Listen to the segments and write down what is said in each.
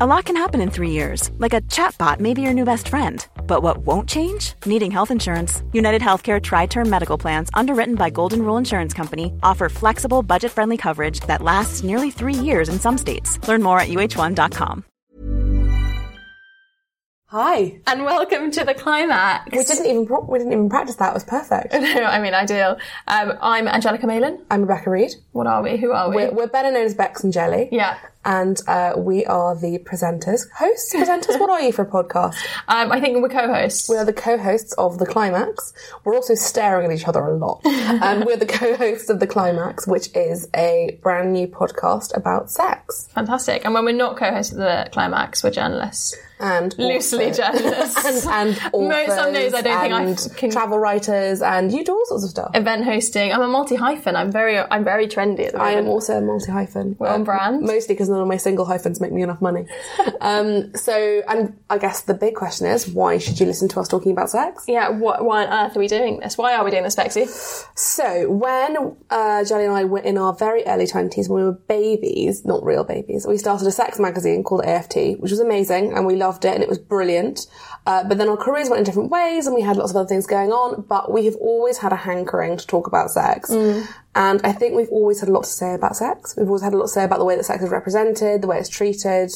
A lot can happen in three years, like a chatbot may be your new best friend. But what won't change? Needing health insurance. United Healthcare Tri Term Medical Plans, underwritten by Golden Rule Insurance Company, offer flexible, budget friendly coverage that lasts nearly three years in some states. Learn more at uh1.com. Hi. And welcome to the climax. We didn't even pro- we didn't even practice that. It was perfect. no, I mean ideal. Um, I'm Angelica Malin. I'm Rebecca Reid. What are we? Who are we? We're, we're better known as Bex and Jelly. yeah. And uh, we are the presenters, hosts, presenters. what are you for a podcast? Um, I think we're co-hosts. We are the co-hosts of the Climax. We're also staring at each other a lot. um, we're the co-hosts of the Climax, which is a brand new podcast about sex Fantastic. And when we're not co-hosts of the climax, we're journalists. and Loosely also- journalists. and and authors Most- some days I don't think I can- travel writers and you do all sorts of stuff. Event hosting. I'm a multi hyphen. I'm very, I'm very trendy at the I am also a multi hyphen. We're on brand. Mostly because none of my single hyphens make me enough money. um, so, and I guess the big question is why should you listen to us talking about sex? yeah. What, why on earth are we doing this? Why are we doing this, Bexy? So, when uh, Jelly and I were in our very early 20s, when we were babies, not real babies, we started a sex magazine called AFT, which was amazing and we loved it and it was brilliant. Uh, but then our careers went in different ways and we had lots of other things going on, but we have always had a hankering to talk about sex. And I think we've always had a lot to say about sex. We've always had a lot to say about the way that sex is represented, the way it's treated.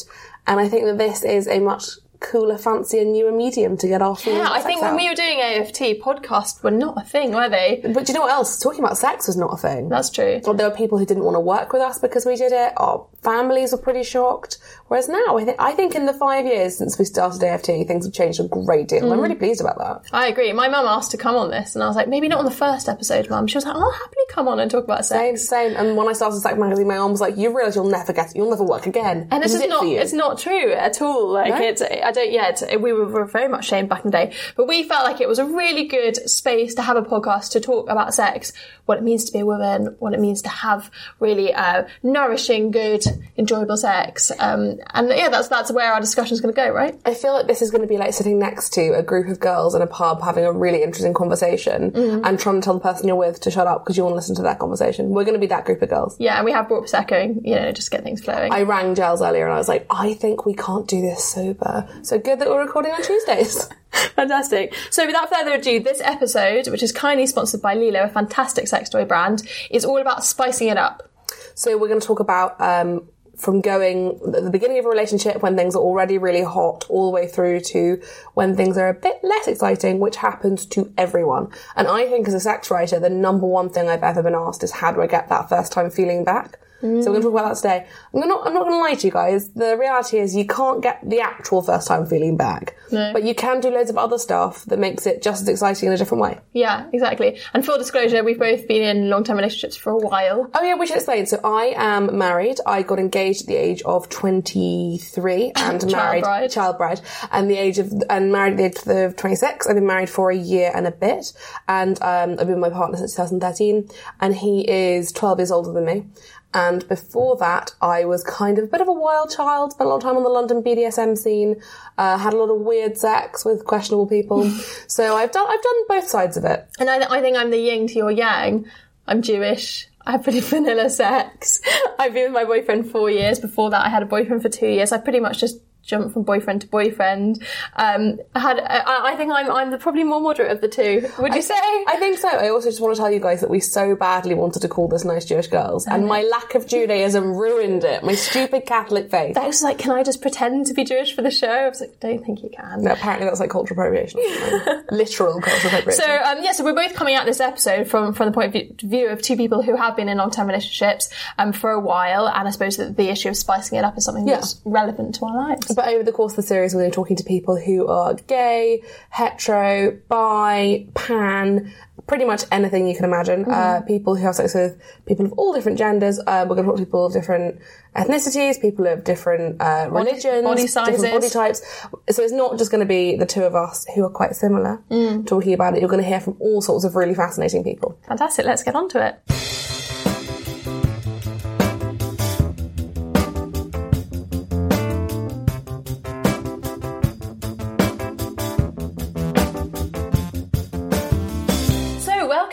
And I think that this is a much cooler, fancier, newer medium to get our feelings Yeah, I think when we were doing AFT, podcasts were not a thing, were they? But do you know what else? Talking about sex was not a thing. That's true. Or there were people who didn't want to work with us because we did it. Our families were pretty shocked. Whereas now, I think, I think in the five years since we started AFT, things have changed a great deal. Mm. I'm really pleased about that. I agree. My mum asked to come on this, and I was like, maybe not on the first episode, mum. She was like, I'll happily come on and talk about sex. same. Same. And when I started Sex Magazine, my mum was like, "You realise you'll never get, you'll never work again." And this is not, it's not true at all. Like, No? it's, I don't, yeah, it's, we were, were very much shamed back in the day, but we felt like it was a really good space to have a podcast to talk about sex, what it means to be a woman, what it means to have really, uh, nourishing, good, enjoyable sex. Um, and yeah, that's, that's where our discussion is going to go, right? I feel like this is going to be like sitting next to a group of girls in a pub having a really interesting conversation Mm-hmm. and trying to tell the person you're with to shut up because you want to listen to that conversation. We're going to be that group of girls. Yeah, and we have brought Prosecco, you know, just get things flowing. I rang Giles earlier and I was like, I think we can't do this sober. So good that we're recording on Tuesdays. Fantastic. So without further ado, this episode, which is kindly sponsored by LELO, a fantastic sex toy brand, is all about spicing it up. So we're going to talk about um, from going at the beginning of a relationship when things are already really hot, all the way through to when things are a bit less exciting, which happens to everyone. And I think as a sex writer, the number one thing I've ever been asked is how do I get that first time feeling back? So we're going to talk about that today. I'm not, I'm not going to lie to you guys. The reality is you can't get the actual first time feeling back, but you can do loads of other stuff that makes it just as exciting in a different way. Yeah, exactly. And full disclosure, we've both been in long-term relationships for a while. Oh yeah, we should explain. So I am married. I got engaged at the age of 23 and married, bride. child bride, and the age of, and married at the age of 26. I've been married for a year and a bit, and um, I've been with my partner since 2013, and he is 12 years older than me. And before that, I was kind of a bit of a wild child, spent a lot of time on the London BDSM scene, uh, had a lot of weird sex with questionable people. so I've done, I've done both sides of it. And I, I think I'm the yin to your yang. I'm Jewish. I have pretty vanilla sex. I've been with my boyfriend four years. Before that, I had a boyfriend for two years. I pretty much just jumped from boyfriend to boyfriend. Um, I had, I, I think I'm, I'm the probably more moderate of the two. Would you say? I think so. I also just want to tell you guys that we so badly wanted to call this nice Jewish girls, and my lack of Judaism ruined it. My stupid Catholic faith. I was like, can I just pretend to be Jewish for the show? I was like, don't think you can. No, apparently that's like cultural appropriation. Literal cultural appropriation. So um, yeah, so we're both coming at this episode from from the point of view of two people who have been in long term relationships um, for a while, and I suppose that the issue of spicing it up is something Yeah. that's relevant to our lives. But over the course of the series, we're going to be talking to people who are gay, hetero, bi, pan, pretty much anything you can imagine. Uh, people who have sex with people of all different genders. Uh, we're going to talk to people of different ethnicities, people of different uh, religions, body sizes. different body types. So it's not just going to be the two of us who are quite similar talking about it. You're going to hear from all sorts of really fascinating people. Fantastic. Let's get on to it.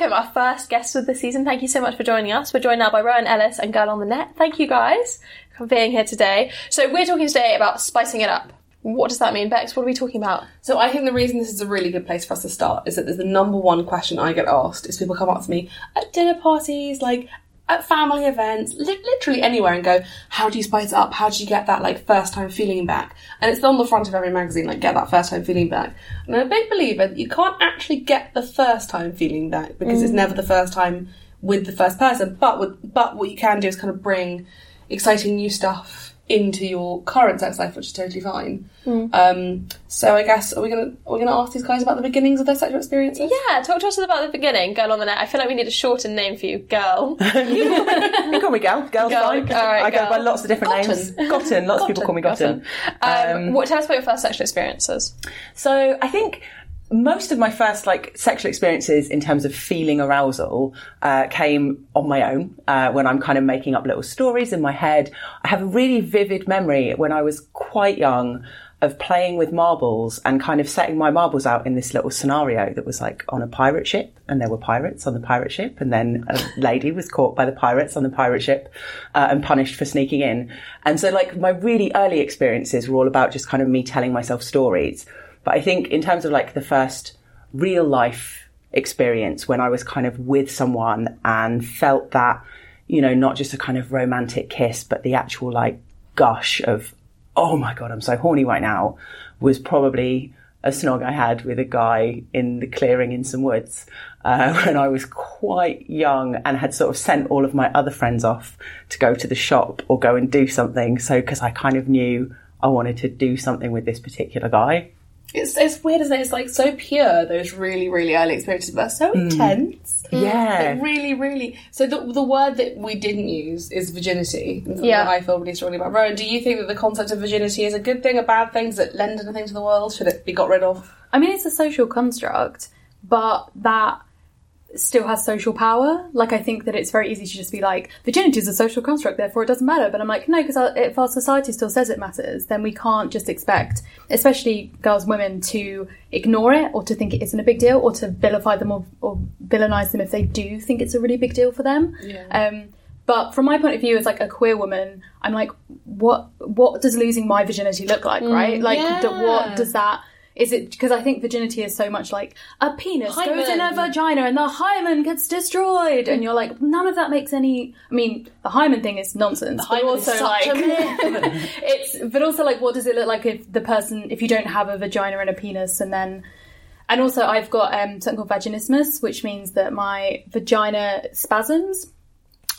Welcome our first guest of the season. Thank you so much for joining us. We're joined now by Rowan Ellis and Girl on the Net. Thank you guys for being here today. So, we're talking today about spicing it up. What does that mean, Bex? What are we talking about? So I think the reason this is a really good place for us to start is that there's the number one question I get asked is people come up to me at dinner parties, like at family events, li- literally anywhere, and go, "How do you spice it up? How do you get that like first time feeling back?" And it's on the front of every magazine, like get that first time feeling back. And I'm a big believer that you can't actually get the first time feeling back because it's mm. never the first time with the first person. But with, but what you can do is kind of bring exciting new stuff into your current sex life, which is totally fine. Um, so I guess are we gonna are we gonna ask these guys about the beginnings of their sexual experiences? Yeah, talk to us about the beginning, Girl on the Net. I feel like we need a shortened name for you, Girl. You can call me Gal. Gal's Gal, fine. all right, I go by lots of different names. Gotten. Lots of people call me Gotten. Um, what, tell us about your first sexual experiences. So I think most of my first like sexual experiences in terms of feeling arousal uh, came on my own uh, when I'm kind of making up little stories in my head. I have a really vivid memory when I was quite young of playing with marbles and kind of setting my marbles out in this little scenario that was like on a pirate ship and there were pirates on the pirate ship and then a lady was caught by the pirates on the pirate ship uh, and punished for sneaking in. And so like my really early experiences were all about just kind of me telling myself stories. But I think in terms of like the first real life experience when I was kind of with someone and felt that, you know, not just a kind of romantic kiss, but the actual like gush of, oh my God, I'm so horny right now was probably a snog I had with a guy in the clearing in some woods uh, when I was quite young and had sort of sent all of my other friends off to go to the shop or go and do something. So, because I kind of knew I wanted to do something with this particular guy. It's it's weird, isn't it? It's like so pure. Those really really early experiences, but so hmm. intense. Yeah. Like, really, really. So the the word that we didn't use is virginity. Yeah. I feel really strongly about. Rowan, do you think that the concept of virginity is a good thing, a bad thing? Does it lend anything to the world? Should it be got rid of? I mean, it's a social construct, but that still has social power. Like, I think that it's very easy to just be like, virginity is a social construct, therefore it doesn't matter. But I'm like, no, because if our society still says it matters, then we can't just expect, especially girls, women, to ignore it or to think it isn't a big deal or to vilify them or, or villainize them if they do think it's a really big deal for them. Um, but from my point of view as like a queer woman, I'm like, what what does losing my virginity look like, right? Like, d- what does that? Is it because I think virginity is so much like a penis goes in a vagina and the hymen gets destroyed, and you're like, none of that makes any. I mean, the hymen thing is nonsense, but hymen is also like it's. But also like, what does it look like if the person if you don't have a vagina and a penis, and then and also, I've got um, something called vaginismus, which means that my vagina spasms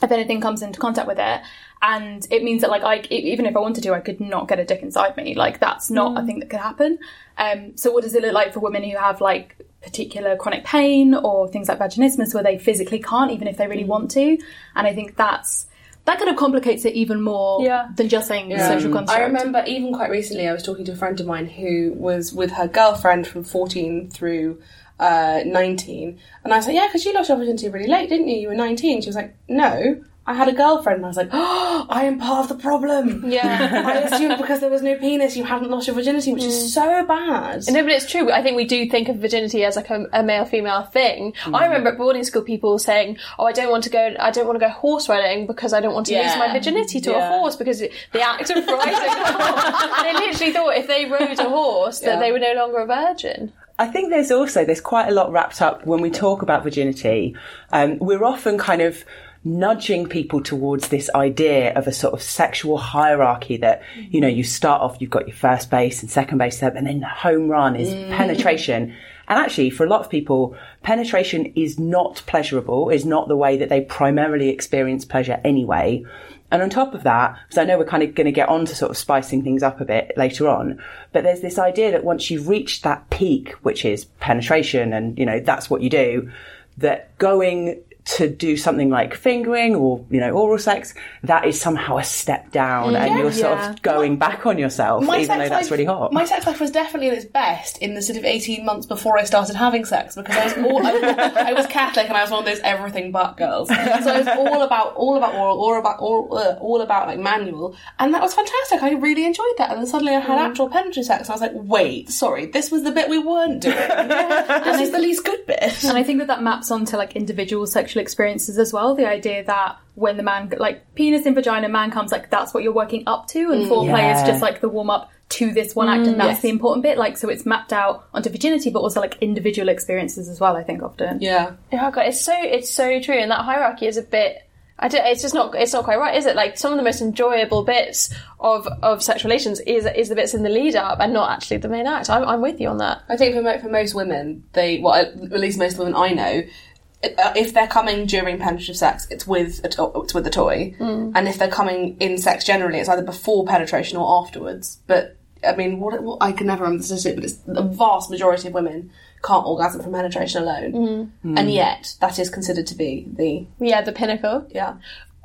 if anything comes into contact with it. And it means that, like, I even if I wanted to, I could not get a dick inside me. Like, that's not a thing that could happen. Um, so, what does it look like for women who have like particular chronic pain or things like vaginismus, where they physically can't, even if they really want to? And I think that's that kind of complicates it even more Yeah. than just saying social construct. I remember even quite recently, I was talking to a friend of mine who was with her girlfriend from 14 through uh, 19. And I was like, yeah, because you lost your virginity really late, didn't you? You were 19. She was like, no, I had a girlfriend. And I was like, oh, I am part of the problem. Yeah. I assumed because there was no penis, you hadn't lost your virginity, which is so bad. No, but it's true. I think we do think of virginity as like a, a male-female thing. I remember at boarding school people saying, "Oh, I don't want to go. I don't want to go horse riding because I don't want to lose my virginity to a horse because the act of riding a horse." And they literally thought if they rode a horse that Yeah. they were no longer a virgin. I think there's also there's quite a lot wrapped up when we talk about virginity. Um, we're often kind of nudging people towards this idea of a sort of sexual hierarchy that you know you start off you've got your first base and second base and then the home run is mm. penetration. And actually for a lot of people penetration is not pleasurable is not the way that they primarily experience pleasure anyway. And on top of that, because I know we're kind of going to get on to sort of spicing things up a bit later on, but there's this idea that once you've reached that peak, which is penetration and, you know, that's what you do, that going to do something like fingering or you know oral sex that is somehow a step down and you're sort Yeah. of going back on yourself even sex though that's life- really hot My sex life was definitely at its best in the sort of 18 months before I started having sex because I was all, I, I was Catholic and I was one of those everything but girls. So I was all about all about oral, all about all, uh, all about like manual, and that was fantastic. I really enjoyed that. And then suddenly I had actual penetrative sex, and I was like, wait, sorry, this was the bit we weren't doing. this is the least good bit. And I think that that maps onto like individual sexual experiences as well. The idea that when the man, like penis in vagina, man comes, like that's what you're working up to, and foreplay mm. Yeah. is just like the warm up to this one act, and mm. that's the important bit. Like, so it's mapped out onto virginity, but also like individual experiences as well. I think often. Yeah. Oh yeah, God, it's so it's so true, and that hierarchy is a bit. I don't, it's just not. It's not quite right, is it? Like some of the most enjoyable bits of of sexual relations is is the bits in the lead up, and not actually the main act. I'm, I'm with you on that. I think for, for most women, they well, at at least most women I know, Uh, if they're coming during penetrative sex, it's with a to- it's with a toy, hmm. and if they're coming in sex generally, it's either before penetration or afterwards. But I mean, what, what I can never remember the statistic, but it's the vast majority of women can't orgasm from penetration alone, hmm. Hmm. and yet that is considered to be the Yeah, the pinnacle. yeah.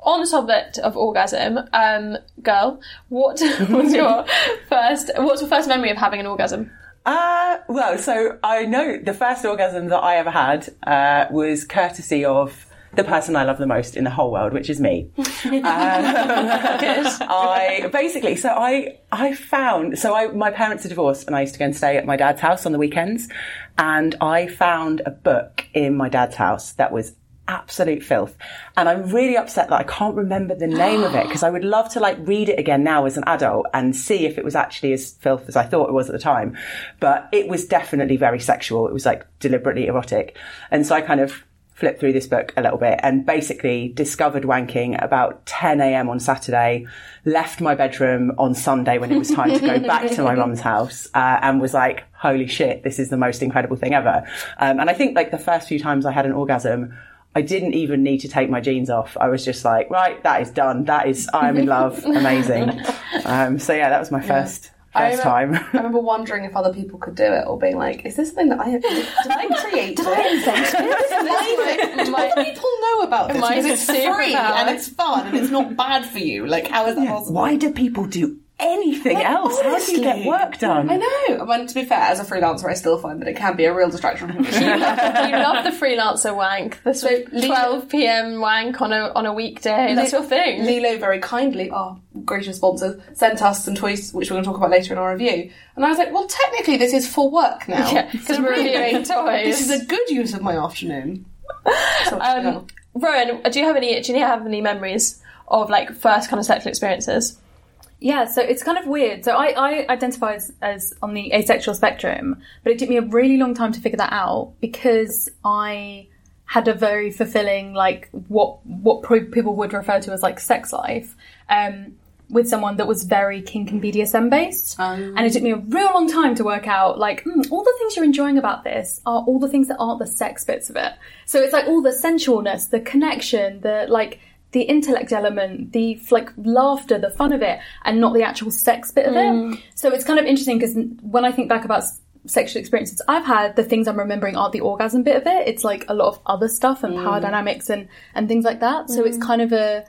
On the subject of orgasm, um, girl, what was your first? What's your first memory of having an orgasm? Uh, well, so I know the first orgasm that I ever had uh, was courtesy of the person I love the most in the whole world, which is me. Um, I basically, so I I found so I my parents are divorced, and I used to go and stay at my dad's house on the weekends, and I found a book in my dad's house that was absolute filth and i'm really upset that i can't remember the name of it because i would love to like read it again now as an adult and see if it was actually as filth as i thought it was at the time but it was definitely very sexual it was like deliberately erotic and so i kind of flipped through this book a little bit and basically discovered wanking about 10 a.m. on Saturday, left my bedroom on Sunday when it was time to go back to my mum's house, uh, and was like, holy shit, this is the most incredible thing ever. Um, and I think like the first few times I had an orgasm, I didn't even need to take my jeans off. I was just like, right, that is done. That is, I'm in love. Amazing. Um, so yeah, that was my first, I first remember, time. I remember wondering if other people could do it, or being like, "Is this something that I did I create? did I invent this? Do other people know about this? Am I Because it's free and it's fun and it's not bad for you. Like, how is that possible? Why do people do anything else? How do you get work done? I know. I mean, to be fair, as a freelancer, I still find that it can be a real distraction from me. you love the freelancer wank, the So, 12 p.m. wank on a on a weekday. That's your thing. LELO very kindly, our gracious sponsors, sent us some toys which we're going to talk about later in our review. And I was like, well, technically, this is for work now. Yeah, 'cause So we're really, reviewing toys. This is a good use of my afternoon. So, Um, yeah. Rowan, do you have any? Do you have any memories of like first kind of sexual experiences? Yeah, so it's kind of weird. So I, I identify as, as on the asexual spectrum, but it took me a really long time to figure that out because I had a very fulfilling, like what what people would refer to as like sex life, um, with someone that was very kink and BDSM based, and it took me a real long time to work out like mm, all the things you're enjoying about this are all the things that aren't the sex bits of it. So it's like all the sensualness, the connection, the like the intellect element, the like laughter, the fun of it, and not the actual sex bit of it. Mm. So it's kind of interesting because when I think back about sexual experiences I've had, the things I'm remembering aren't the orgasm bit of it. It's like a lot of other stuff and power mm. dynamics and and things like that. So it's mm. kind of a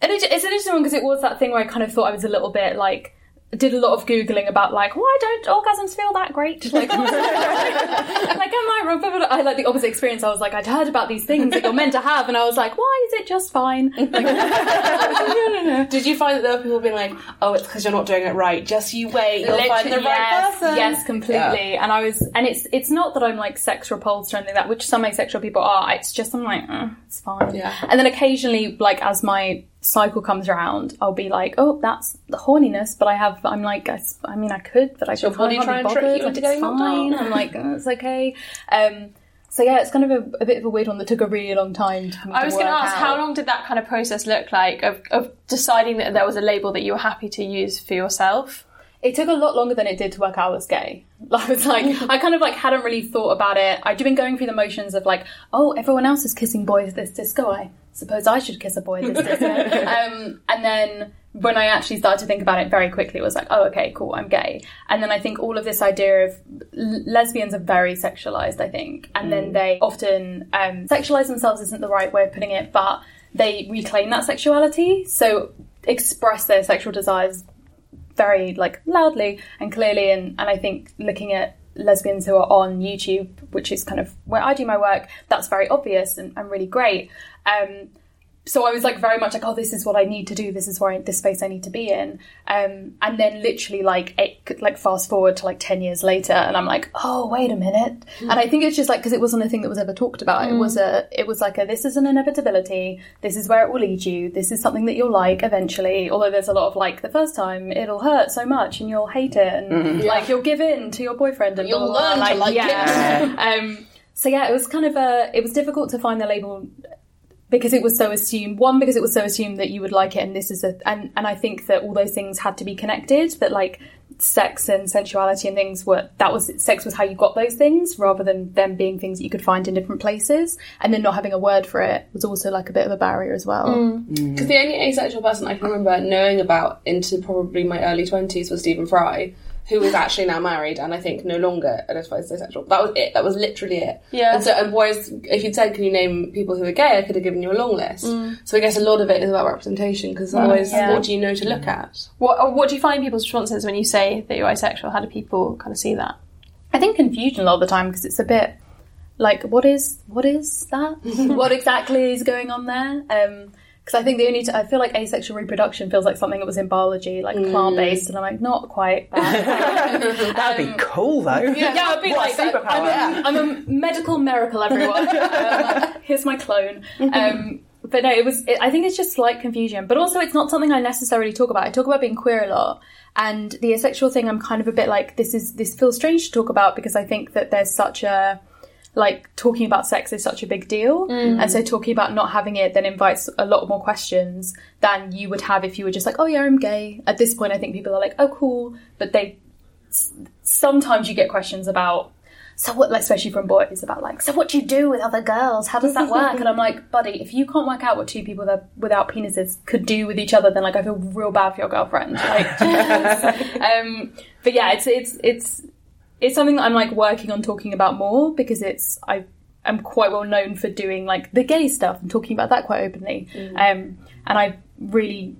and it, it's an interesting one because it was that thing where I kind of thought I was a little bit like did a lot of googling about like why don't orgasms feel that great like, like am I wrong. I like the opposite experience I was like I'd heard about these things that you're meant to have and I was like why is it just fine like, no no no Did you find that there were people being like, "Oh, it's because you're not doing it right. Just you wait, you'll find the Literally, right yes, person." Yes, completely. And I was, and it's it's not that I'm like sex repulsed or anything like that, which some asexual people are. It's just I'm like, eh, it's fine. Yeah. And then occasionally, like as my cycle comes around, I'll be like, oh, that's the horniness. But I have, I'm like, I mean, I could, but I your can't be trying to trick bothered, you like, into it's fine. I'm like, oh, it's okay. Um, so yeah, it's kind of a, a bit of a weird one that took a really long time. To, I was going to ask, out. how long did that kind of process look like of, of deciding that there was a label that you were happy to use for yourself? It took a lot longer than it did to work out I was gay. I was like, I kind of like hadn't really thought about it. I'd been going through the motions of like, oh, everyone else is kissing boys at this disco. I suppose I should kiss a boy. This isn't. um, and then when I actually started to think about it very quickly, it was like, oh, okay, cool, I'm gay. And then I think all of this idea of l- lesbians are very sexualized, I think. And then they often um, sexualize themselves isn't the right way of putting it, but they reclaim that sexuality. So express their sexual desires very like loudly and clearly and, and I think looking at lesbians who are on YouTube, which is kind of where I do my work, that's very obvious and, and really great. Um, so I was like very much like, oh, this is what I need to do. This is where I, this space I need to be in. Um, and then literally like eight, like fast forward to like ten years later, and I'm like, oh, wait a minute. And I think it's just like because it wasn't a thing that was ever talked about. It was a, it was like a, this is an inevitability. This is where it will lead you. This is something that you'll like eventually. Although there's a lot of like the first time it'll hurt so much and you'll hate it and like you'll give in to your boyfriend and You'll blah, blah, blah. learn to like yeah. um, so yeah, it was kind of a, it was difficult to find the label because it was so assumed one because it was so assumed that you would like it and this is a and and I think that all those things had to be connected that like sex and sensuality and things were that was sex was how you got those things rather than them being things that you could find in different places. And then not having a word for it was also like a bit of a barrier as well. Mm. Mm. Because the only asexual person I can remember knowing about into probably my early twenties was Stephen Fry, who is actually now married and I think no longer identifies as asexual. That was it. That was literally it. Yeah. And so, and whereas if you'd said, "Can you name people who are gay?" I could have given you a long list. So I guess a lot of it is about representation because otherwise, yeah. what do you know to look at? What, what do you find people's responses when you say that you're asexual? How do people kind of see that? I think confusion a lot of the time because it's a bit like what is what is that? what exactly is going on there? Um, because I think the only t- I feel like asexual reproduction feels like something that was in biology, like plant based, and I'm like not quite. That. That'd be cool though. yeah, I'd be What a like, superpower. I'm, a, I'm a medical miracle, everyone. um, here's my clone. Um, but no, it was. It, I think it's just slight confusion, but also it's not something I necessarily talk about. I talk about being queer a lot, and the asexual thing. I'm kind of a bit like this is this feels strange to talk about because I think that there's such a like talking about sex is such a big deal. And so talking about not having it then invites a lot more questions than you would have if you were just like oh yeah i'm gay. At this point i think people are like oh cool. But they sometimes you get questions about so what like especially from boys about like so what do you do with other girls? How does that work? And i'm like buddy if you can't work out what two people that without penises could do with each other then like i feel real bad for your girlfriend. Like um but yeah it's it's it's it's something that I'm like working on talking about more because it's I am quite well known for doing like the gay stuff and talking about that quite openly. Um, and I really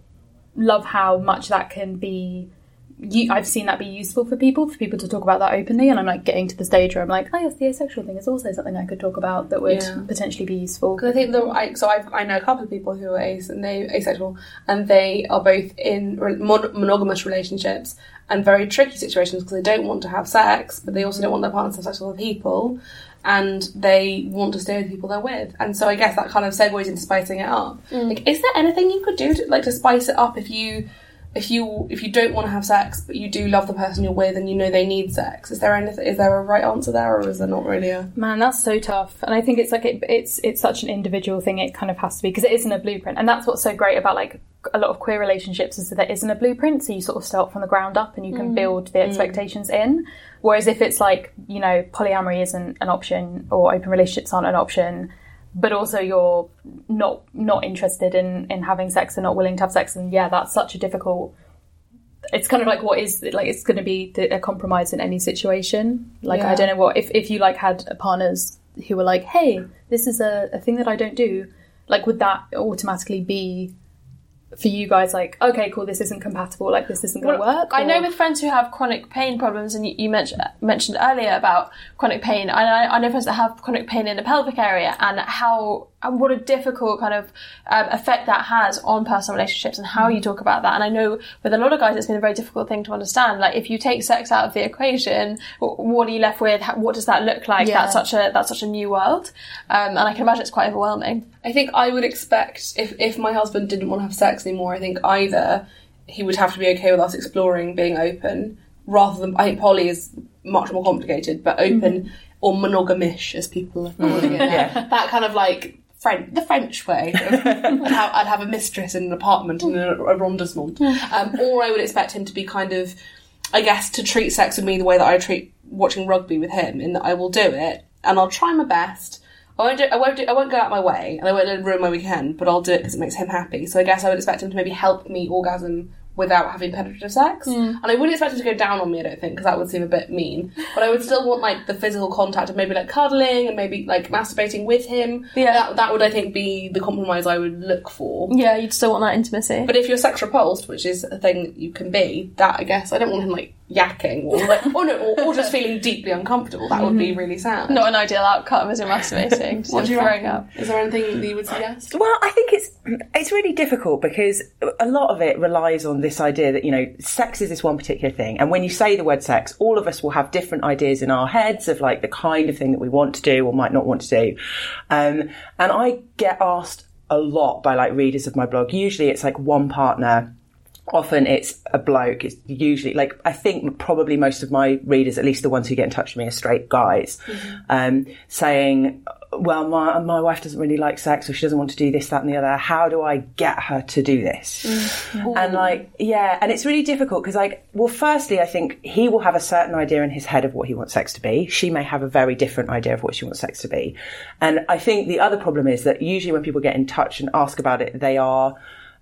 love how much that can be. You, I've seen that be useful for people, for people to talk about that openly, and I'm like getting to the stage where I'm like, oh yes, the asexual thing is also something I could talk about that would Yeah. potentially be useful. Because I think the I, so I I know a couple of people who are as, and they asexual and they are both in re- monogamous relationships and very tricky situations because they don't want to have sex, but they also don't want their partners to have sex with other people, and they want to stay with people they're with. And so I guess that kind of segues into spicing it up. Mm. Like, is there anything you could do to like to spice it up if you? If you if you don't want to have sex but you do love the person you're with and you know they need sex, is there anything? Is there a right answer there, or is there not really a? Man, that's so tough, and I think it's like it, it's it's such an individual thing. It kind of has to be because it isn't a blueprint, and that's what's so great about like a lot of queer relationships is that there isn't a blueprint. So you sort of start from the ground up, and you can mm. build the mm. expectations in. Whereas if it's like you know polyamory isn't an option or open relationships aren't an option, but also you're not not interested in in having sex and not willing to have sex, and yeah, that's such a difficult it's kind of like what is like it's going to be the, a compromise in any situation. Like i don't know what if, if you like had partners who were like hey this is a, a thing that i don't do like would that automatically be for you guys like okay cool this isn't compatible like this isn't going to work I know with friends who have chronic pain problems, and you, you mentioned mentioned earlier about chronic pain. And I, I know friends that have chronic pain in the pelvic area, and how and what a difficult kind of um, effect that has on personal relationships, and how you talk about that. And I know with a lot of guys, it's been a very difficult thing to understand. Like if you take sex out of the equation, what are you left with? What does that look like? Yeah. That's such a that's such a new world, um, and I can imagine it's quite overwhelming. I think I would expect if if my husband didn't want to have sex anymore, I think either he would have to be okay with us exploring being open, rather than I think poly is much more complicated, but open or monogamish as people are calling it. Yeah. that kind of like. French, the French way. I'd, have, a mistress in an apartment in a arrondissement, um, or I would expect him to be kind of, I guess, to treat sex with me the way that I treat watching rugby with him. In that I will do it and I'll try my best. I won't do, I won't do, I won't go out my way, and I won't ruin my weekend, but I'll do it because it makes him happy. So I guess I would expect him to maybe help me orgasm without having penetrative sex. Hmm. And I wouldn't expect him to go down on me, I don't think, because that would seem a bit mean. But I would still want like the physical contact of maybe like cuddling and maybe like masturbating with him. Yeah. That, that would, I think, be the compromise I would look for. Yeah, you'd still want that intimacy. But if you're sex repulsed, which is a thing that you can be, that I guess I don't want him like yakking or like, or no, or, or just feeling deeply uncomfortable. That would be really sad. Not an ideal outcome as you're masturbating. What do you throwing up. Is there anything that you would suggest? Well, I think it's it's really difficult because a lot of it relies on this idea that you know sex is this one particular thing, and when you say the word sex, all of us will have different ideas in our heads of like the kind of thing that we want to do or might not want to do. Um, and I get asked a lot by like readers of my blog. Usually, it's like one partner often it's a bloke. It's usually like I think probably most of my readers, at least the ones who get in touch with me, are straight guys, um, saying, "Well, my my wife doesn't really like sex, or she doesn't want to do this, that, and the other. How do I get her to do this?" And like, yeah, and it's really difficult because like, well, firstly, I think he will have a certain idea in his head of what he wants sex to be. She may have a very different idea of what she wants sex to be, and I think the other problem is that usually when people get in touch and ask about it, they are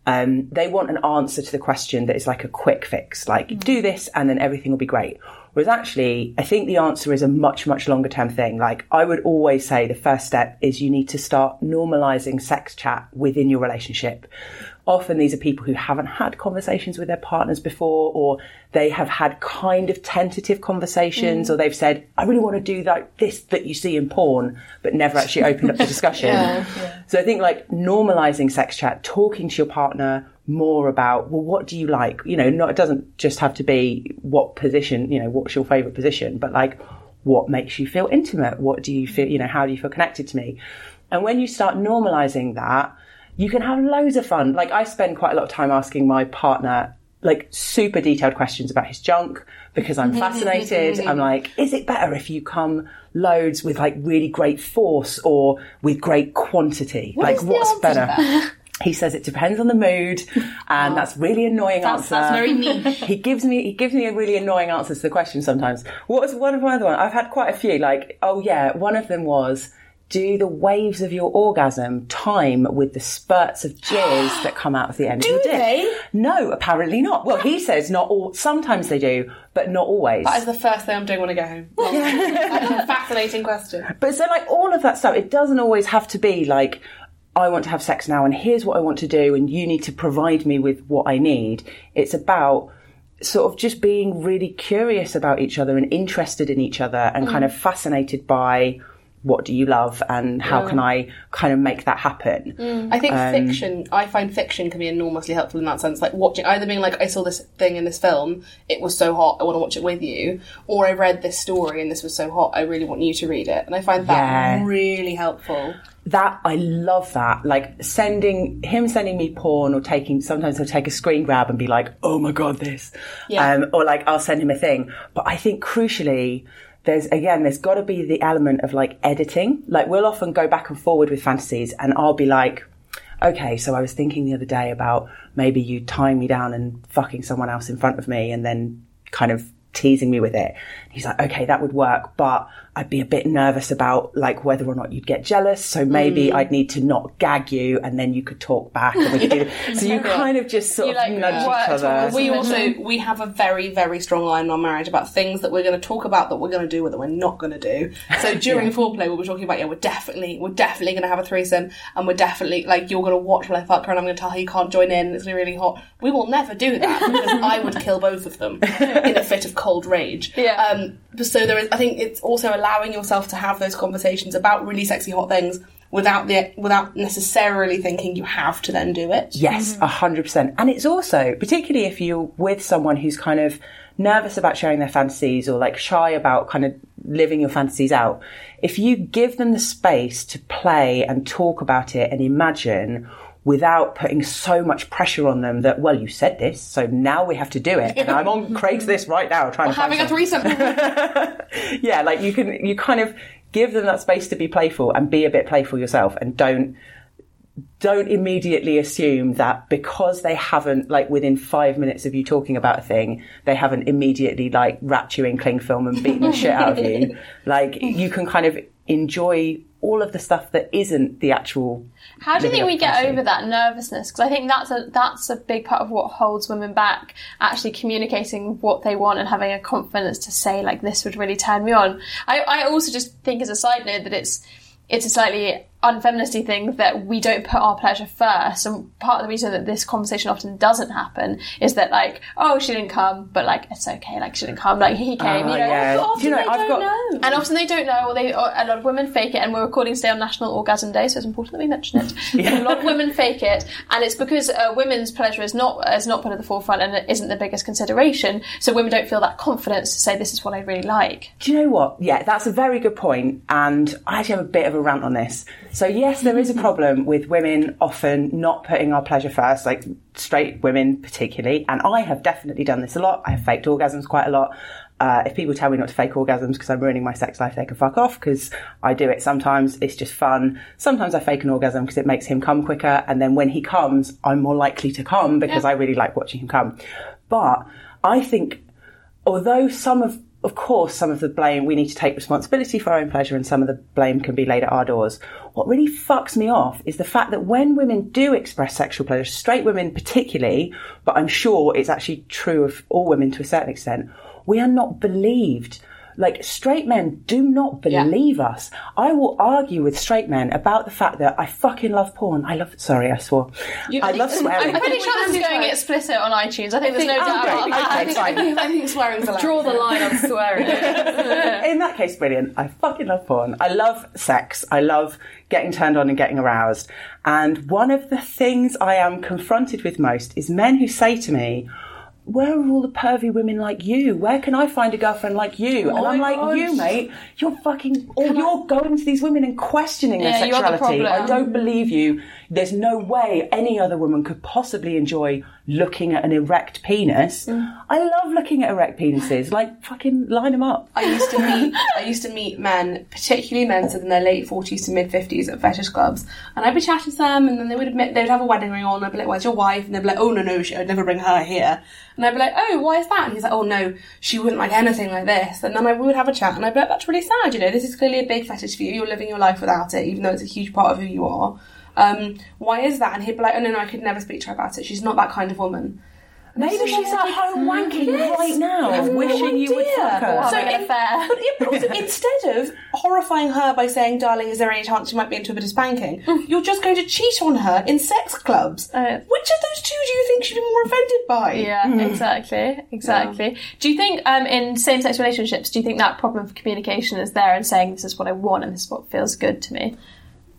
um, they want an answer to the question that is like a quick fix, like do this and then everything will be great. Whereas actually, I think the answer is a much, much longer term thing. Like I would always say the first step is you need to start normalizing sex chat within your relationship. Often these are people who haven't had conversations with their partners before, or they have had kind of tentative conversations, mm. or they've said, I really want to do that, this that you see in porn, but never actually opened up the discussion. So I think like normalizing sex chat, talking to your partner more about, well, what do you like? You know, not, it doesn't just have to be what position, you know, what's your favorite position, but like what makes you feel intimate? What do you feel, you know, how do you feel connected to me? And when you start normalizing that, you can have loads of fun. Like I spend quite a lot of time asking my partner like super detailed questions about his junk because I'm fascinated. I'm like, is it better if you come loads with like really great force or with great quantity? like what's better? He says it depends on the mood, and oh. that's really annoying That's- answer. that's very niche. he gives me he gives me a really annoying answer to the question sometimes. What was one of my other one? I've had quite a few. Like, oh yeah, one of them was. Do the waves of your orgasm time with the spurts of jizz that come out of the end of your dick? they? No, apparently not. Well, he says not all. Sometimes they do, but not always. That is the first thing I'm doing when I go home. That's a fascinating question. But so like all of that stuff, it doesn't always have to be like, I want to have sex now and here's what I want to do and you need to provide me with what I need. It's about sort of just being really curious about each other and interested in each other and kind mm. of fascinated by what do you love and how can I kind of make that happen. I think Um, fiction, I find fiction can be enormously helpful in that sense. Like watching, either being like, I saw this thing in this film, it was so hot, I want to watch it with you, or I read this story and this was so hot, I really want you to read it. And I find that Yeah. really helpful. that I love that. Like sending him sending me porn or taking sometimes he'll take a screen grab and be like, "Oh my god, this," Yeah. um, or like I'll send him a thing. But I think crucially. There's again, there's got to be the element of like editing. Like we'll often go back and forward with fantasies, and I'll be like, okay, so I was thinking the other day about maybe you tying me down and fucking someone else in front of me, and then kind of teasing me with it. He's like, okay, that would work, but I'd be a bit nervous about like whether or not you'd get jealous. So maybe Mm. I'd need to not gag you and then you could talk back. And we could do, so you kind of just sort You, of like, nudge each other. We also we have a very very strong line in our marriage about things that we're going to talk about that we're going to do or that we're not going to do. So during foreplay, we were talking about yeah, we're definitely we're definitely going to have a threesome, and we're definitely like you're going to watch while I fuck her, and I'm going to tell her you can't join in. It's going to be really hot. We will never do that because I would kill both of them in a fit of cold rage. Yeah. Um, Um, so there is. I think it's also allowing yourself to have those conversations about really sexy hot things without the without necessarily thinking you have to then do it. Yes, mm-hmm. a hundred percent. And it's also, particularly if you're with someone who's kind of nervous about sharing their fantasies or like shy about kind of living your fantasies out, if you give them the space to play and talk about it and imagine without putting so much pressure on them that, well, you said this, so now we have to do it. And I'm on Craigslist right now trying to find Having a threesome. yeah, like you can you kind of give them that space to be playful and be a bit playful yourself and don't don't immediately assume that because they haven't like within five minutes of you talking about a thing they haven't immediately like wrapped you in cling film and beaten the shit out of you like you can kind of enjoy all of the stuff that isn't the actual. How do you think we get over that nervousness? Because I think that's a that's a big part of what holds women back. Actually, communicating what they want and having a confidence to say like this would really turn me on. I, I also just think as a side note that it's it's a slightly unfeministy thing that we don't put our pleasure first. And part of the reason that this conversation often doesn't happen is that like, oh, she didn't come, but like it's okay, like she didn't come, like he came, Oh, you know. yeah. Often you know, they I've don't got- know. And often they don't know, or they or a lot of women fake it. And we're recording today on National Orgasm Day, so it's important that we mention it. yeah. a lot of women fake it, and it's because uh, women's pleasure is not is not put at the forefront and it isn't the biggest consideration. So women don't feel that confidence to say this is what I really like. Do you know what? Yeah, that's a very good point, and I actually have a bit of a rant on this. So yes, there is a problem with women often not putting our pleasure first, like straight women particularly, and I have definitely done this a lot. I have faked orgasms quite a lot. Uh, if people tell me not to fake orgasms because I'm ruining my sex life, they can fuck off because I do it sometimes. It's just fun. Sometimes I fake an orgasm because it makes him come quicker, and then when he comes, I'm more likely to come because I really like watching him come. But I think although some of of course some of the blame we need to take responsibility for our own pleasure and some of the blame can be laid at our doors. What really fucks me off is the fact that when women do express sexual pleasure straight women particularly but i'm sure it's actually true of all women to a certain extent we are not believed like straight men do not believe us. I will argue with straight men about the fact that I fucking love porn. I love sorry, I swore. I love swearing. I'm pretty sure this is going explicit on iTunes. I think there's no doubt about great. that. Okay, fine. I think swearing's allowed. Draw the line on swearing. in that case, brilliant. I fucking love porn. I love sex. I love getting turned on and getting aroused. And one of the things I am confronted with most is men who say to me, where are all the pervy women like you? Where can I find a girlfriend like you? and I'm like, you, mate, you're fucking, or you're going to these women and questioning Yeah, their you're the sexuality. I don't believe you. There's no way any other woman could possibly enjoy looking at an erect penis. Mm. I love looking at erect penises. Like, fucking line them up. I used to meet I used to meet men, particularly men of in their late forties to mid fifties at fetish clubs, and I'd be chatting to them, and then they would admit they would have a wedding ring on. and I'd be like, "Where's your wife?" And they'd be like, "Oh no, no, she, I'd never bring her here." And I'd be like, "Oh, why is that?" And he's like, "Oh no, she wouldn't like anything like this." And then I would have a chat, and I'd be like, "That's really sad. You know, this is clearly a big fetish for you. You're living your life without it, even though it's a huge part of who you are." Um, why is that? And he'd be like, "Oh no, no, I could never speak to her about it. She's not that kind of woman." Maybe she's at home wanking Yes. right now, You have no wishing you would fuck her. So having an in- affair. But, yeah, but also, instead of horrifying her by saying, "Darling, is there any chance you might be into a bit of spanking?" you're just going to cheat on her in sex clubs. Uh, Which of those two do you think she'd be more offended by? Yeah, exactly, exactly. Do you think um, in same-sex relationships, do you think that problem of communication is there and saying this is what I want and this is what feels good to me?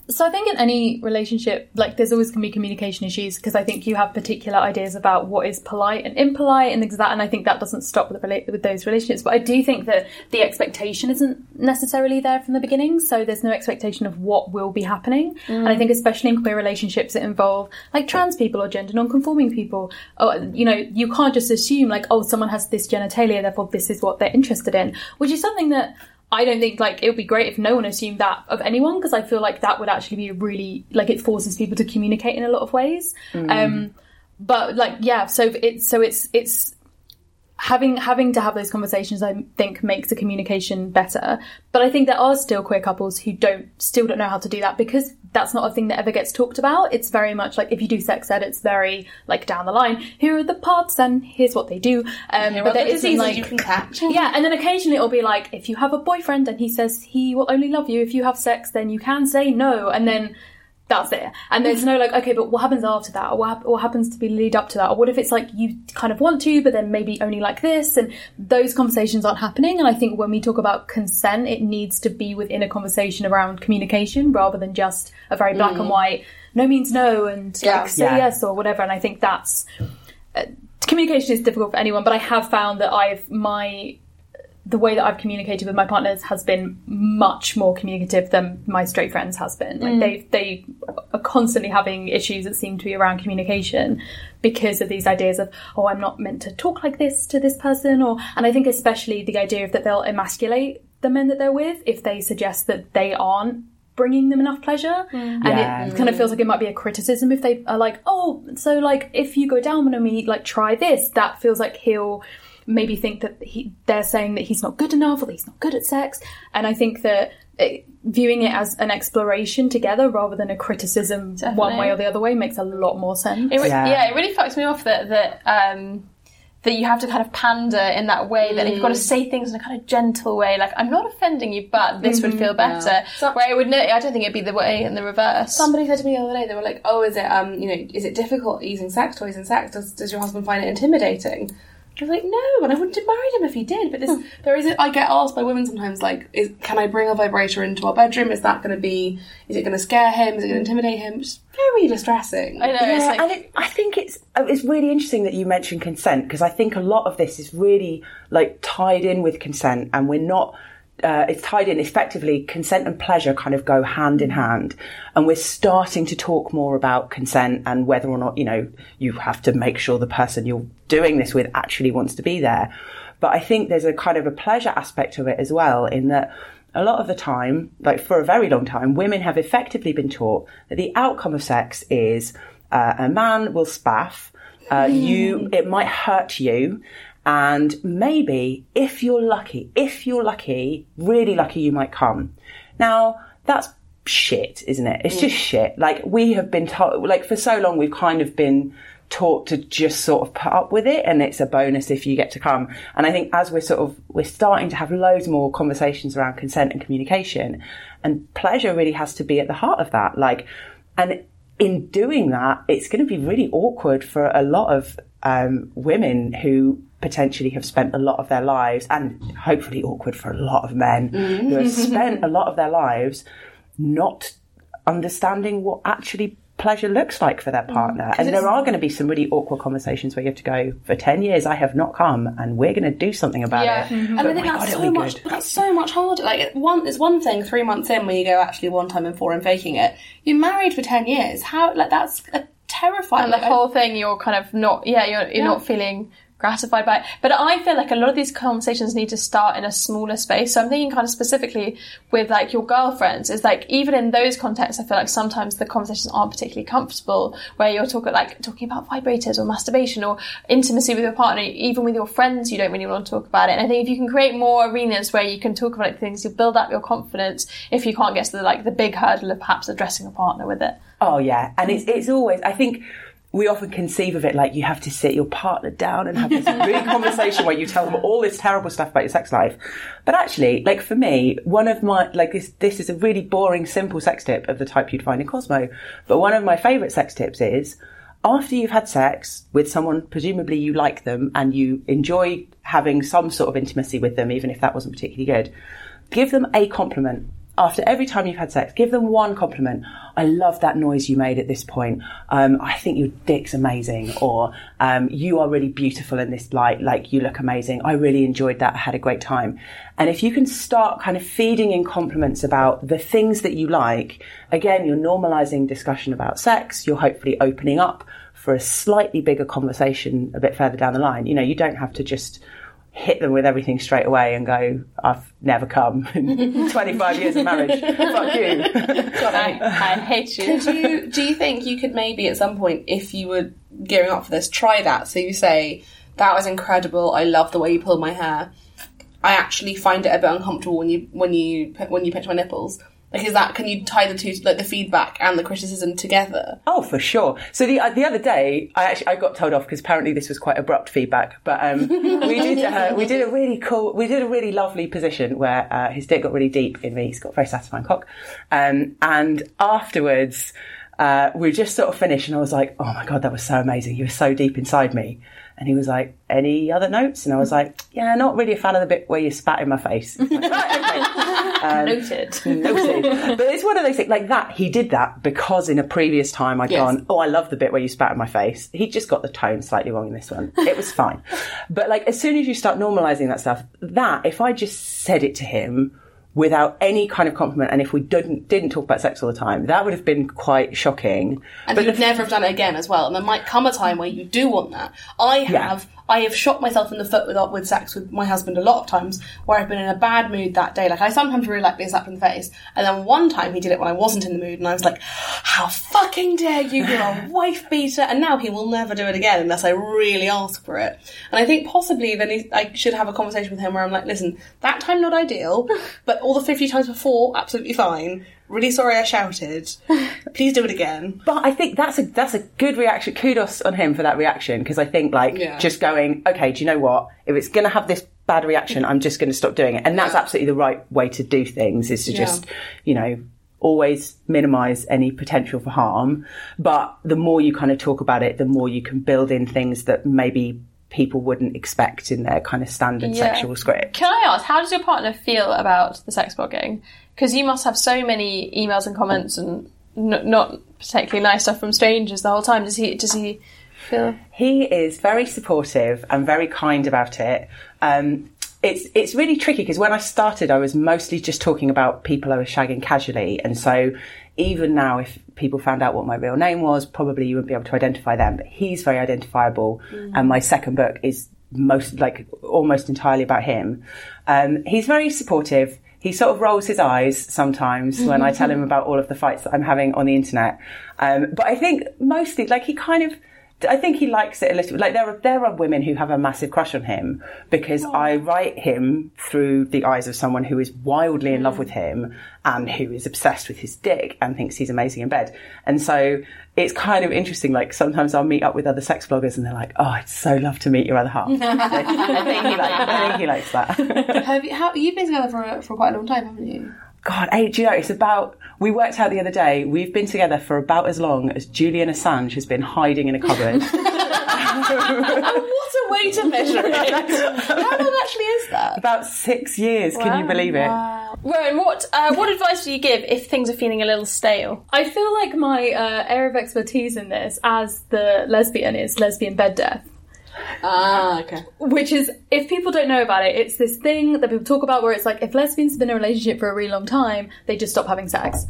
So I think in any relationship, like there's always going to be communication issues because I think you have particular ideas about what is polite and impolite and things like that, and I think that doesn't stop with, the with those relationships. But I do think that the expectation isn't necessarily there from the beginning, so there's no expectation of what will be happening. And I mm. think especially in queer relationships that involve like trans people or gender non-conforming people, or you know, you can't just assume like oh someone has this genitalia, therefore this is what they're interested in, which is something that. I don't think like it would be great if no one assumed that of anyone because I feel like that would actually be really like it forces people to communicate in a lot of ways. Um, but like yeah, so it's so it's it's having having to have those conversations I think makes the communication better. But I think there are still queer couples who don't still don't know how to do that because that's not a thing that ever gets talked about. It's very much like if you do sex ed, it's very like down the line. Here are the parts and here's what they do. Um, Here but are there the isn't diseases like you can catch. yeah, and then occasionally it'll be like, if you have a boyfriend and he says he will only love you if you have sex, then you can say no, and then that's it. And there's no like, okay, but what happens after that? Or what, hap- what happens to be lead up to that? Or what if it's like you kind of want to, but then maybe only like this? And those conversations aren't happening. And I think when we talk about consent, it needs to be within a conversation around communication rather than just a very black and mm. white, no means no, and Yeah. like say Yeah. yes or whatever. And I think that's uh, communication is difficult for anyone, but I have found that I've my the way that I've communicated with my partners has been much more communicative than my straight friends has been. Like mm. they they are constantly having issues that seem to be around communication because of these ideas of oh I'm not meant to talk like this to this person or and I think especially the idea of that they'll emasculate the men that they're with if they suggest that they aren't bringing them enough pleasure mm. and Yeah. it kind of feels like it might be a criticism if they are like oh so like if you go down on me like try this that feels like he'll maybe think that he, they're saying that he's not good enough or that he's not good at sex and i think that it, viewing it as an exploration together rather than a criticism one way or the other way makes a lot more sense. It re- Yeah. yeah. it really fucks me off that that um, that you have to kind of pander in that way. That you've got to say things in a kind of gentle way, like I'm not offending you, but this would feel better. So- Where it would, no, I don't think it'd be the way in the reverse. Somebody said to me the other day, they were like, "Oh, is it um, you know, is it difficult using sex toys in sex? Does does your husband find it intimidating?" I was like, "No," and I wouldn't have married him if he did. But this, there is, a, I get asked by women sometimes, like, is, "Can I bring a vibrator into our bedroom? Is that going to be? Is it going to scare him? Is it going to intimidate him?" It's very distressing. I know. it's Yeah, like, and it, I think it's uh, it's really interesting that you mentioned consent because I think a lot of this is really like tied in with consent, and we're not. Uh, it's tied in effectively. Consent and pleasure kind of go hand in hand, and we're starting to talk more about consent and whether or not you know you have to make sure the person you're doing this with actually wants to be there. But I think there's a kind of a pleasure aspect of it as well, in that a lot of the time, like for a very long time, women have effectively been taught that the outcome of sex is uh, a man will spaff, uh, you, it might hurt you, and maybe if you're lucky, if you're lucky, really lucky, you might come. Now, that's shit, isn't it? It's just shit. Like, we have been told, like, for so long, we've kind of been taught to just sort of put up with it and it's a bonus if you get to come. And I think as we're sort of, we're starting to have loads more conversations around consent and communication and pleasure really has to be at the heart of that. Like, and in doing that, it's going to be really awkward for a lot of um, women who potentially have spent a lot of their lives, and hopefully awkward for a lot of men mm. who have spent a lot of their lives not understanding what actually pleasure looks like for their mm. partner. And there are going to be some really awkward conversations where you have to go, for 10 years I have not come and we're going to do something about Yeah. it. And But I think that's God, so much. good. But that's so much harder. Like it- one, it's one thing three months in where you go actually one time and four and faking it. You're married for ten years. How like that's a terrifying. and the whole thing you're kind of not yeah you're, you're Yeah. not feeling gratified by it. But i feel like a lot of these conversations need to start in a smaller space. So i'm thinking kind of specifically with like your girlfriends. Is like even in those contexts i feel like sometimes the conversations aren't particularly comfortable where you're talking like talking about vibrators or masturbation or intimacy with your partner even with your friends you don't really want to talk about it. And i think if you can create more arenas where you can talk about like, things you build up your confidence if you can't get to the like the big hurdle of perhaps addressing a partner with it. Oh yeah, and it's it's always. I think we often conceive of it like you have to sit your partner down and have this big conversation where you tell them all this terrible stuff about your sex life. But actually, like for me, one of my like this this is a really boring, simple sex tip of the type you'd find in Cosmo. But one of my favourite sex tips is after you've had sex with someone, presumably you like them and you enjoy having some sort of intimacy with them, even if that wasn't particularly good, give them a compliment. After every time you've had sex, give them one compliment. I love that noise you made at this point. Um, I think your dick's amazing, or um, you are really beautiful in this light. Like you look amazing. I really enjoyed that. I had a great time. And if you can start kind of feeding in compliments about the things that you like, again, you're normalizing discussion about sex. You're hopefully opening up for a slightly bigger conversation a bit further down the line. You know, you don't have to just hit them with everything straight away and go, I've never come in 25 years of marriage. Fuck you. I, I hate you Could you, do you think you could maybe at some point, if you were gearing up for this, try that? So you say, that was incredible, I love the way you pulled my hair. I actually find it a bit uncomfortable when you when you when you pinch my nipples. Like, is that can you tie the two like the feedback and the criticism together? Oh, for sure. So the uh, the other day, I actually I got told off because apparently this was quite abrupt feedback. But um, we did uh, we did a really cool, we did a really lovely position where uh, his dick got really deep in me. He's got a very satisfying cock, um, and afterwards. Uh, we just sort of finished, and I was like, "Oh my god, that was so amazing! You were so deep inside me." And he was like, "Any other notes?" And I was like, "Yeah, not really a fan of the bit where you spat in my face." Okay. Um, noted. Noted. but it's one of those things like that. He did that because in a previous time I'd Yes. gone, oh, I love the bit where you spat in my face. He just got the tone slightly wrong in this one. It was fine. but like as soon as you start normalizing that stuff, that if I just said it to him without any kind of compliment, and if we didn't didn't talk about sex all the time, that would have been quite shocking. And but you'd the- never have done it again as well. And there might come a time where you do want that. I have, I have shot myself in the foot with with sex with my husband a lot of times where I've been in a bad mood that day. Like I sometimes really like being slapped in the face, and then one time he did it when I wasn't in the mood, and I was like, "How fucking dare you! You're a wife beater!" And now he will never do it again unless I really ask for it. And I think possibly then he, I should have a conversation with him where I'm like, "Listen, that time not ideal, but all the fifty times before absolutely fine." Really sorry I shouted. Please do it again. But I think that's a that's a good reaction. Kudos on him for that reaction because I think like Yeah. just going, okay, do you know what? If it's going to have this bad reaction, I'm just going to stop doing it, and that's absolutely the right way to do things. Is to just, you know. Always minimize any potential for harm, but the more you kind of talk about it, the more you can build in things that maybe people wouldn't expect in their kind of standard Yeah. sexual script. Can I ask, how does your partner feel about the sex blogging? Because you must have so many emails and comments and n- not particularly nice stuff from strangers the whole time. Does he? Does he feel? He is very supportive and very kind about it. Um, it's it's really tricky because when I started, I was mostly just talking about people I was shagging casually, and so even now, if people found out what my real name was, probably you wouldn't be able to identify them. But he's very identifiable, and my second book is most like almost entirely about him. Um, he's very supportive. He sort of rolls his eyes sometimes when I tell him about all of the fights that I'm having on the internet. Um, but I think mostly, like he kind of I think he likes it a little. Like there are there are women who have a massive crush on him because I write him through the eyes of someone who is wildly in love mm. with him and who is obsessed with his dick and thinks he's amazing in bed. And so it's kind of interesting. Like sometimes I'll meet up with other sex bloggers and they're like, "Oh, I'd so love to meet your other half." I think he likes. I think he likes that. Have you, how, you've been together for, for quite a long time, haven't you? God, hey, do you know, it's about, we worked out the other day, we've been together for about as long as Julian Assange has been hiding in a cupboard. what a way to measure it! How long actually is that? about six years, can you believe it? Rowan, what uh, what advice do you give if things are feeling a little stale? I feel like my uh, area of expertise in this, as the lesbian, is lesbian bed death. Ah, okay. Which is, if people don't know about it, it's this thing that people talk about where it's like if lesbians have been in a relationship for a really long time, they just stop having sex.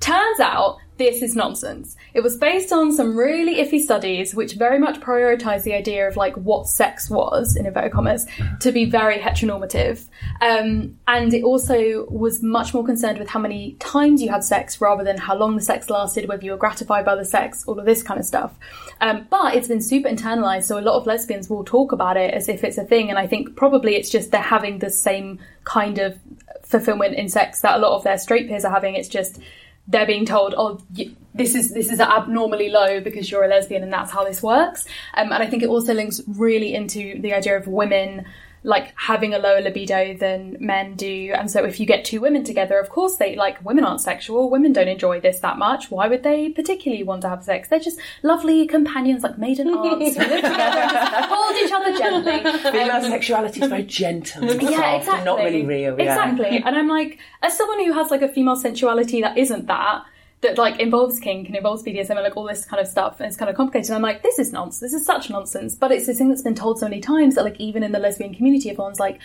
Turns out this is nonsense. It was based on some really iffy studies which very much prioritized the idea of like what sex was, in inverted commas, to be very heteronormative. Um, and it also was much more concerned with how many times you had sex rather than how long the sex lasted, whether you were gratified by the sex, all of this kind of stuff. Um, but it's been super internalized, so a lot of lesbians will talk about it as if it's a thing, and I think probably it's just they're having the same kind of fulfillment in sex that a lot of their straight peers are having. It's just they're being told, "Oh, this is this is abnormally low because you're a lesbian, and that's how this works." Um, and I think it also links really into the idea of women like having a lower libido than men do. And so if you get two women together, of course they like women aren't sexual. Women don't enjoy this that much. Why would they particularly want to have sex? They're just lovely companions, like maiden aunts who live together and just hold each other gently. Female um, sexuality is very gentle and Yeah, soft exactly. not really real. Yeah. Exactly. And I'm like, as someone who has like a female sensuality that isn't that, that like involves kink and involves BDSM and like all this kind of stuff, and it's kind of complicated. And I'm like, this is nonsense. This is such nonsense. But it's this thing that's been told so many times that like even in the lesbian community, everyone's like.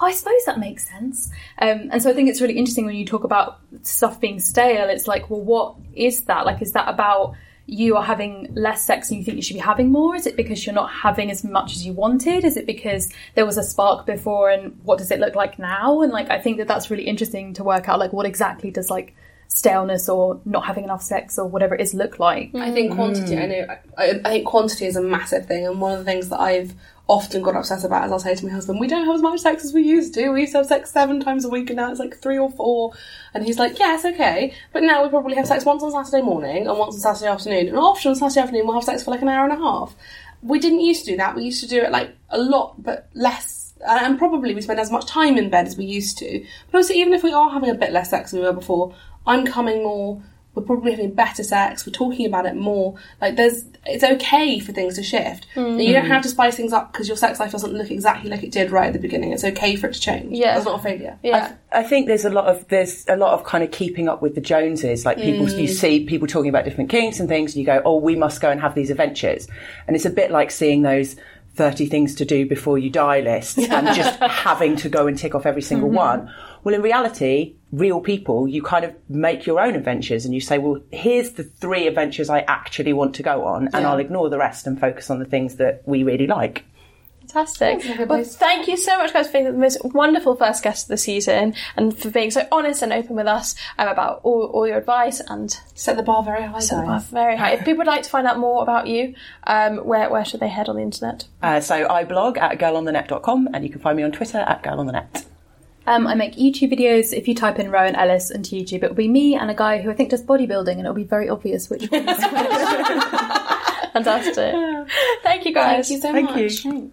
Oh, I suppose that makes sense. Um, and so I think it's really interesting when you talk about stuff being stale. It's like, well, what is that? Like, is that about you are having less sex and you think you should be having more? Is it because you're not having as much as you wanted? Is it because there was a spark before and what does it look like now? And like, I think that that's really interesting to work out, like, what exactly does like staleness or not having enough sex or whatever it is look like? I think quantity. I know. I, I think quantity is a massive thing, and one of the things that I've often got obsessed about is I'll say to my husband, "We don't have as much sex as we used to. We used to have sex seven times a week, and now it's like three or four. And he's like, "Yes, okay, but now we probably have sex once on Saturday morning and once on Saturday afternoon, and often on Saturday afternoon we'll have sex for like an hour and a half. We didn't used to do that. We used to do it like a lot, but less." uh, And probably we spend as much time in bed as we used to. But also, even if we are having a bit less sex than we were before, I'm coming more we're probably having better sex, we're talking about it more. Like there's it's okay for things to shift. And you don't have hmm. to spice things up because your sex life doesn't look exactly like it did right at the beginning. It's okay for it to change. Yeah. That's not a failure. Yeah. I think there's a lot of there's a lot of kind of keeping up with the Joneses. Like people, you hmm. see people talking about different kinks and things, and you go, "Oh, we must go and have these adventures." And it's a bit like seeing those thirty things to do before you die lists, and just having to go and tick off every single mm-hmm. one. Well, in reality, real people, you kind of make your own adventures, and you say, "Well, here's the three adventures I actually want to go on, and I'll ignore the rest and focus on the things that we really like." Fantastic. Well, thank you so much, guys, for being the most wonderful first guest of the season and for being so honest and open with us um, about all, all your advice and Set the bar very high. set the bar very high. If people would like to find out more about you, um, where, where should they head on the internet? Uh, so I blog at girlonthenet.com and you can find me on Twitter at girlonthenet. Um, I make YouTube videos. If you type in Rowan Ellis into YouTube, it'll be me and a guy who I think does bodybuilding, and it'll be very obvious which one. is Fantastic. Thank you, guys. Thank you so Thank much. you.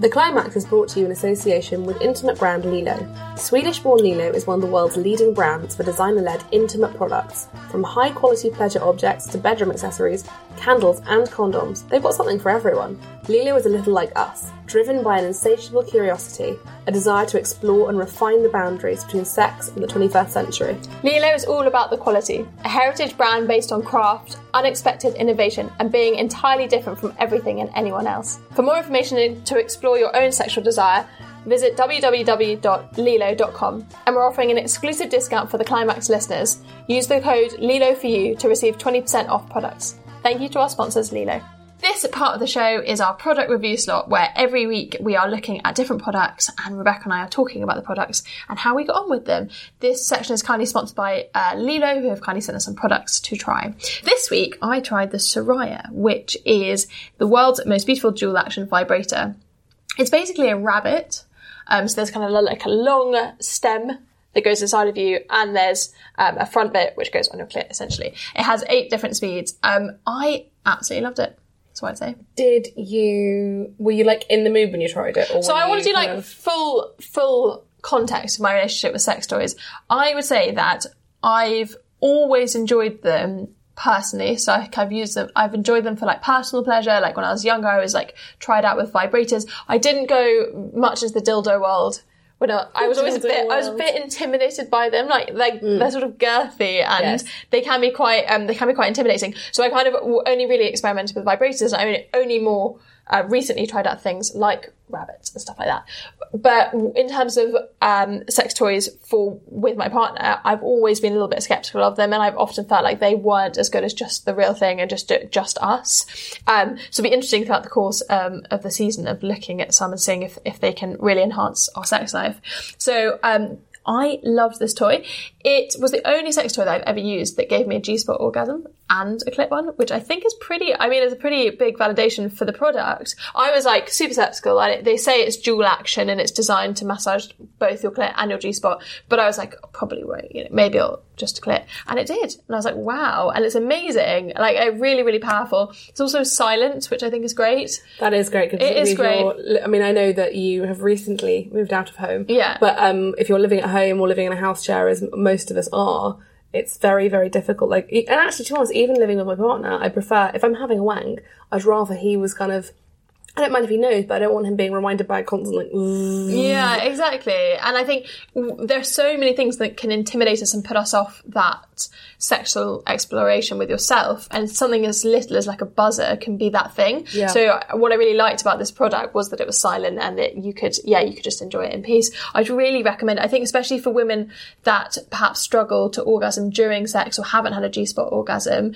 The Climax is brought to you in association with intimate brand LELO. Swedish born LELO is one of the world's leading brands for designer led intimate products. From high quality pleasure objects to bedroom accessories, candles, and condoms, they've got something for everyone. LELO is a little like us, driven by an insatiable curiosity, a desire to explore and refine the boundaries between sex and the 21st century. LELO is all about the quality. A heritage brand based on craft, unexpected innovation, and being entirely different from everything and anyone else. For more information and to explore your own sexual desire, visit www.lelo.com. And we're offering an exclusive discount for the Climax listeners. Use the code LELO for you to receive 20% off products. Thank you to our sponsors, LELO. This part of the show is our product review slot where every week we are looking at different products and Rebecca and I are talking about the products and how we got on with them. This section is kindly sponsored by uh, LELO who have kindly sent us some products to try. This week I tried the Soraya which is the world's most beautiful dual action vibrator. It's basically a rabbit. Um, so there's kind of like a long stem that goes inside of you, and there's um, a front bit which goes on your clit. Essentially, it has eight different speeds. Um, I absolutely loved it. That's what I'd say. Did you, were you like in the mood when you tried it? Or So I want to do like of- full full context of my relationship with sex toys. I would say that I've always enjoyed them personally. So I- I've used them. I've enjoyed them for like personal pleasure. Like when I was younger, I was like tried out with vibrators. I didn't go much into the dildo world. When I, I was always a dildo bit, I was a bit intimidated by them. Like, like they're sort of girthy and Yes. they can be quite, um, they can be quite intimidating. So I kind of only really experimented with vibrators. And I only, only more uh, recently tried out things like rabbits and stuff like that. But in terms of um, sex toys for with my partner, I've always been a little bit skeptical of them, and I've often felt like they weren't as good as just the real thing and just just us. Um, so it'll be interesting throughout the course um, of the season of looking at some and seeing if if they can really enhance our sex life. So. Um, I loved this toy. It was the only sex toy that I've ever used that gave me a G-spot orgasm and a clip one, which I think is pretty, I mean, it's a pretty big validation for the product. I was like super skeptical. I, they say it's dual action and it's designed to massage both your clit and your G-spot, but I was like, oh, probably won't, you know, maybe it'll just clit. And it did. And I was like, wow. And it's amazing. Like, really, really powerful. It's also silent, which I think is great. That is great. It is great. I mean, I know that you have recently moved out of home. Yeah. But um, if you're living at home or living in a house share, as most of us are, it's very, very difficult. Like, and actually, to be honest, even living with my partner, I prefer if I'm having a wank, I'd rather he was kind of. I don't mind if he knows, but I don't want him being reminded by a constant like. "Ooh." Yeah, exactly. And I think w- there are so many things that can intimidate us and put us off that sexual exploration with yourself. And something as little as like a buzzer can be that thing. Yeah. So uh, what I really liked about this product was that it was silent and that you could, yeah, you could just enjoy it in peace. I'd really recommend it. I think especially for women that perhaps struggle to orgasm during sex or haven't had a G-spot orgasm,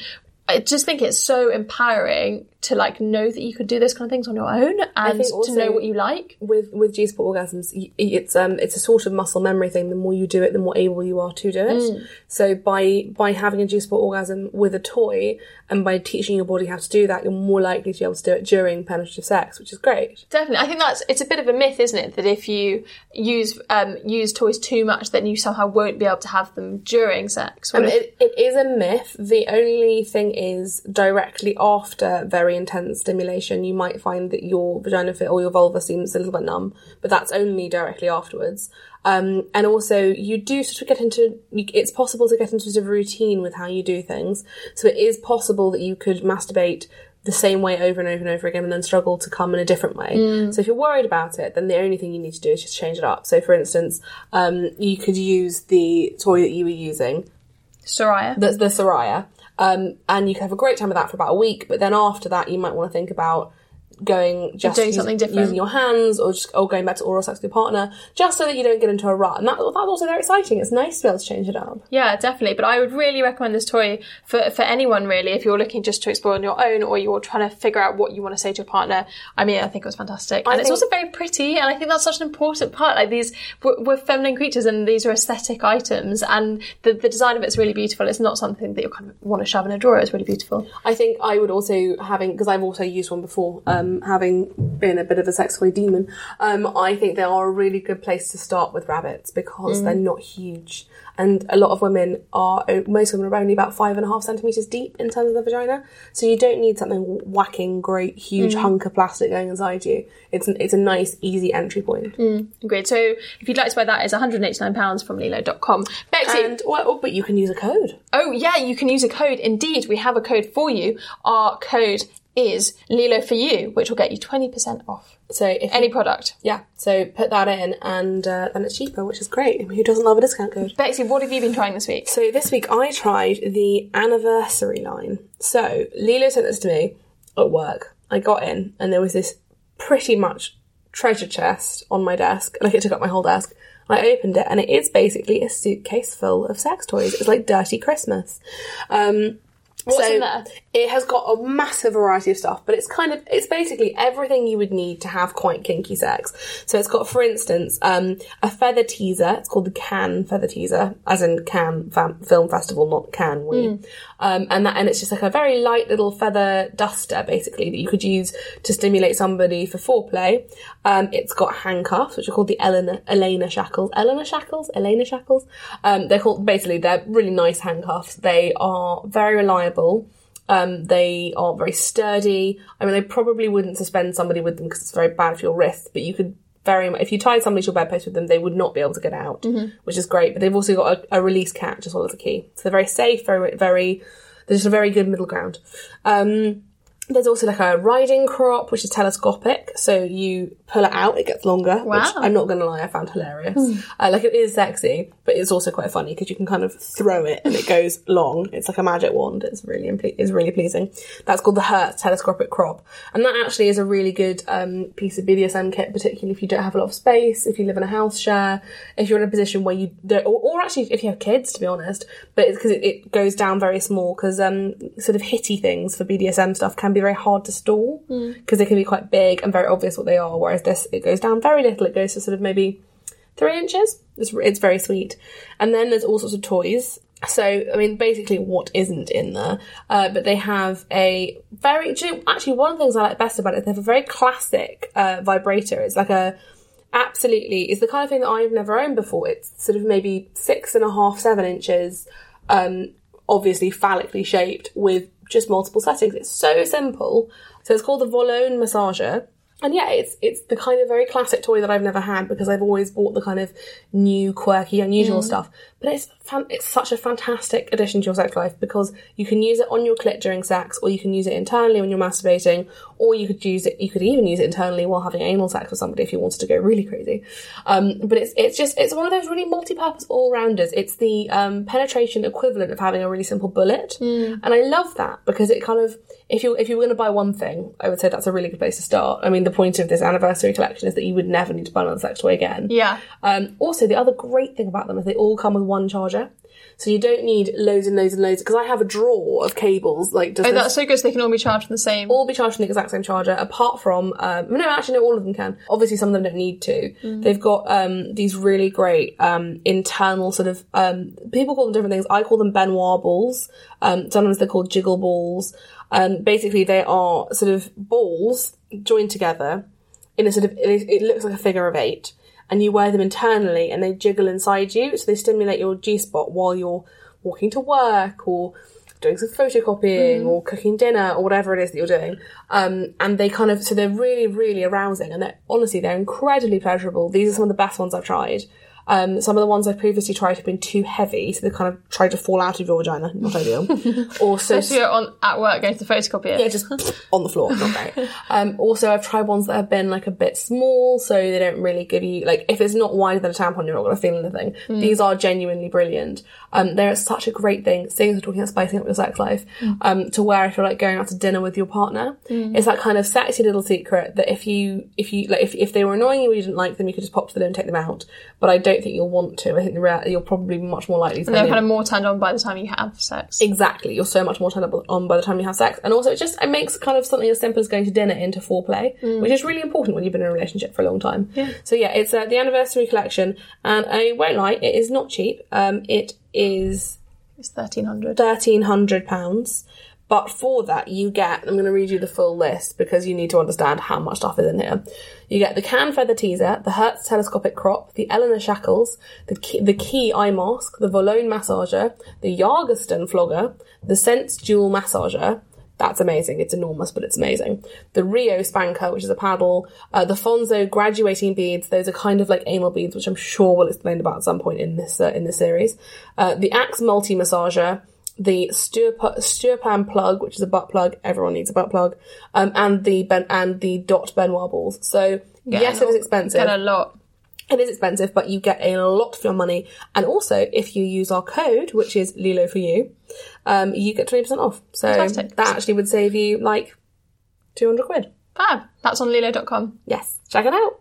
I just think it's so empowering to like know that you could do those kind of things on your own and to know what you like. with with G spot orgasms, it's um it's a sort of muscle memory thing. The more you do it, the more able you are to do it. Mm. So by by having a G spot orgasm with a toy and by teaching your body how to do that, you're more likely to be able to do it during penetrative sex, which is great. Definitely, I think that's it's a bit of a myth, isn't it? That if you use um, use toys too much, then you somehow won't be able to have them during sex. Um, it, it is a myth. The only thing is, directly after very intense stimulation, you might find that your vagina fit or your vulva seems a little bit numb, but that's only directly afterwards. Um, and also, you do sort of get into it's possible to get into sort of routine with how you do things. So it is possible that you could masturbate the same way over and over and over again and then struggle to come in a different way. Mm. So if you're worried about it, then the only thing you need to do is just change it up. So for instance, um, you could use the toy that you were using Soraya. the, the Soraya. Um, and you can have a great time with that for about a week, but then after that, you might want to think about going just Doing use- something different. using your hands or just or going back to oral sex with your partner, just so that you don't get into a rut. And that, that's also very exciting. It's nice to be able to change it up. Yeah, definitely. But I would really recommend this toy for, for anyone really, if you're looking just to explore on your own or you're trying to figure out what you want to say to your partner. I mean, I think it was fantastic. And it's think- also very pretty, and I think that's such an important part. Like these, we're, we're feminine creatures and these are aesthetic items, and the, the design of it's really beautiful. It's not something that you kind of want to shove in a drawer. It's really beautiful. I think I would also having because I've also used one before. Um, having been a bit of a sex toy demon, um, I think they are a really good place to start with rabbits because they're mm. not huge, and a lot of women are uh, most women are only about five and a half centimeters deep in terms of the vagina. So you don't need something whacking, great, huge mm. hunk of plastic going inside you. It's it's a nice, easy entry point. Mm, great. So if you'd like to buy that, it's £189 from LELO.com. Bexy, And well, oh, but you can use a code. Oh, yeah, you can use a code. Indeed, we have a code for you. Our code is LELO for you, which will get you 20% off So if any product. yeah, so put that in, and uh, then it's cheaper, which is great. I mean, who doesn't love a discount code? Bexy, what have you been trying this week? So this week I tried the anniversary line. So LELO sent this to me at work. I got in and there was this pretty much treasure chest on my desk. Like it took up my whole desk. I opened it and it is basically a suitcase full of sex toys. It's like dirty Christmas. Um, What's so in there? It has got a massive variety of stuff, but it's kind of it's basically everything you would need to have quite kinky sex. So it's got, for instance, um, a feather teaser. It's called the Cannes feather teaser, as in Cannes Fam- Film Festival, not Can We. Hmm. Um, and that and it's just like a very light little feather duster, basically that you could use to stimulate somebody for foreplay. Um, it's got handcuffs, which are called the Elena Elena shackles. Elena shackles, Elena shackles. Um, they're called basically they're really nice handcuffs. They are very reliable. Um, they are very sturdy. I mean, they probably wouldn't suspend somebody with them because it's very bad for your wrist, but you could very much, if you tied somebody to your bedpost with them, they would not be able to get out, which is great. But they've also got a, a release catch as well as a key. So they're very safe, very, very, there's just a very good middle ground. Um, there's also like a riding crop, which is telescopic. So you pull it out, it gets longer, which Wow. I'm not going to lie, I found hilarious. Uh, like it is sexy, but it's also quite funny because you can kind of throw it and it goes long. It's like a magic wand. It's really, imple- it's really pleasing. That's called the Hertz telescopic crop. And that actually is a really good um, piece of BDSM kit, particularly if you don't have a lot of space, if you live in a house share, if you're in a position where you don't, or, or actually if you have kids, to be honest, but it's because it, it goes down very small because um, sort of hitty things for BDSM stuff can be very hard to stall because they can be quite big and very obvious what they are. Whereas this, it goes down very little. It goes to sort of maybe three inches. It's, it's very sweet. And then there's all sorts of toys. So, I mean, basically, what isn't in there? Uh, but they have a very, do you know, actually, one of the things I like best about it, they have a very classic uh, vibrator. It's like a, absolutely, it's the kind of thing that I've never owned before. It's sort of maybe six and a half, seven inches, um, obviously phallically shaped with just multiple settings. It's so simple. So it's called the Volone Massager. And yeah, it's it's the kind of very classic toy that I've never had because I've always bought the kind of new, quirky, unusual mm. stuff. But it's fan- it's such a fantastic addition to your sex life because you can use it on your clit during sex, or you can use it internally when you're masturbating, or you could use it. You could even use it internally while having anal sex with somebody if you wanted to go really crazy. Um, but it's it's just it's one of those really multi-purpose all-rounders. It's the um, penetration equivalent of having a really simple bullet, and I love that because it kind of if you if you were going to buy one thing, I would say that's a really good place to start. I mean, the point of this anniversary collection is that you would never need to buy another sex toy again. Yeah. Um, also, the other great thing about them is they all come with one charger. So you don't need loads and loads and loads because I have a drawer of cables. Like, does Oh, that's so good. So they can all be charged from the same. all be charged from the exact same charger, apart from um, no, actually, no, all of them can. Obviously, some of them don't need to. They've got um, these really great um, internal sort of um, people call them different things. I call them Ben Wa balls. Um, sometimes they're called jiggle balls. And basically, they are sort of balls joined together in a sort of it, it looks like a figure of eight, and you wear them internally, and they jiggle inside you, so they stimulate your G spot while you're walking to work or doing some photocopying or cooking dinner or whatever it is that you're doing. Um, and they kind of, so they're really, really arousing and they're, honestly, they're incredibly pleasurable. These are some of the best ones I've tried. Um, some of the ones I've previously tried have been too heavy, so they kind of tried to fall out of your vagina. Not ideal. also, So you're on at work going to the photocopier. yeah, just on the floor. Not great. Um, also, I've tried ones that have been like a bit small, so they don't really give you like if it's not wider than a tampon, you're not going to feel anything. These are genuinely brilliant. Um, they're such a great thing. Seeing as we're talking about spicing up your sex life, um, to wear if you're like going out to dinner with your partner, it's that kind of sexy little secret that if you if you like if if they were annoying you or you didn't like them, you could just pop to them and take them out. But I don't think you'll want to. I think you're probably much more likely to. And they're kind of more turned on by the time you have sex. Exactly. You're so much more turned on by the time you have sex. And also it just it makes kind of something as simple as going to dinner into foreplay, which is really important when you've been in a relationship for a long time. Yeah. So yeah, it's uh, the anniversary collection and I won't lie, it is not cheap. Um it is It's thirteen hundred. thirteen hundred pounds. But for that, you get, I'm going to read you the full list because you need to understand how much stuff is in here. You get the Cannes Feather Teaser, the Hertz Telescopic Crop, the Eleanor Shackles, the Key, the Key Eye Mask, the Volone Massager, the Yargeston Flogger, the Sense Dual Massager, that's amazing. It's enormous, but it's amazing. The Rio Spanker, which is a paddle. Uh, the Fonzo graduating beads. Those are kind of like anal beads, which I'm sure we'll explain about at some point in this uh, in this series. Uh, the Axe multi massager. The Sturpa, Sturpan plug, which is a butt plug. Everyone needs a butt plug. Um, and the ben, and the Dot Ben Wa balls. So yes, it was expensive. Get a lot. It is expensive, but you get a lot for your money. And also, if you use our code, which is LELO for you, um, you get 20% off. So Fantastic. that actually would save you like 200 quid. Fab. That's on lelo.com. Yes, check it out.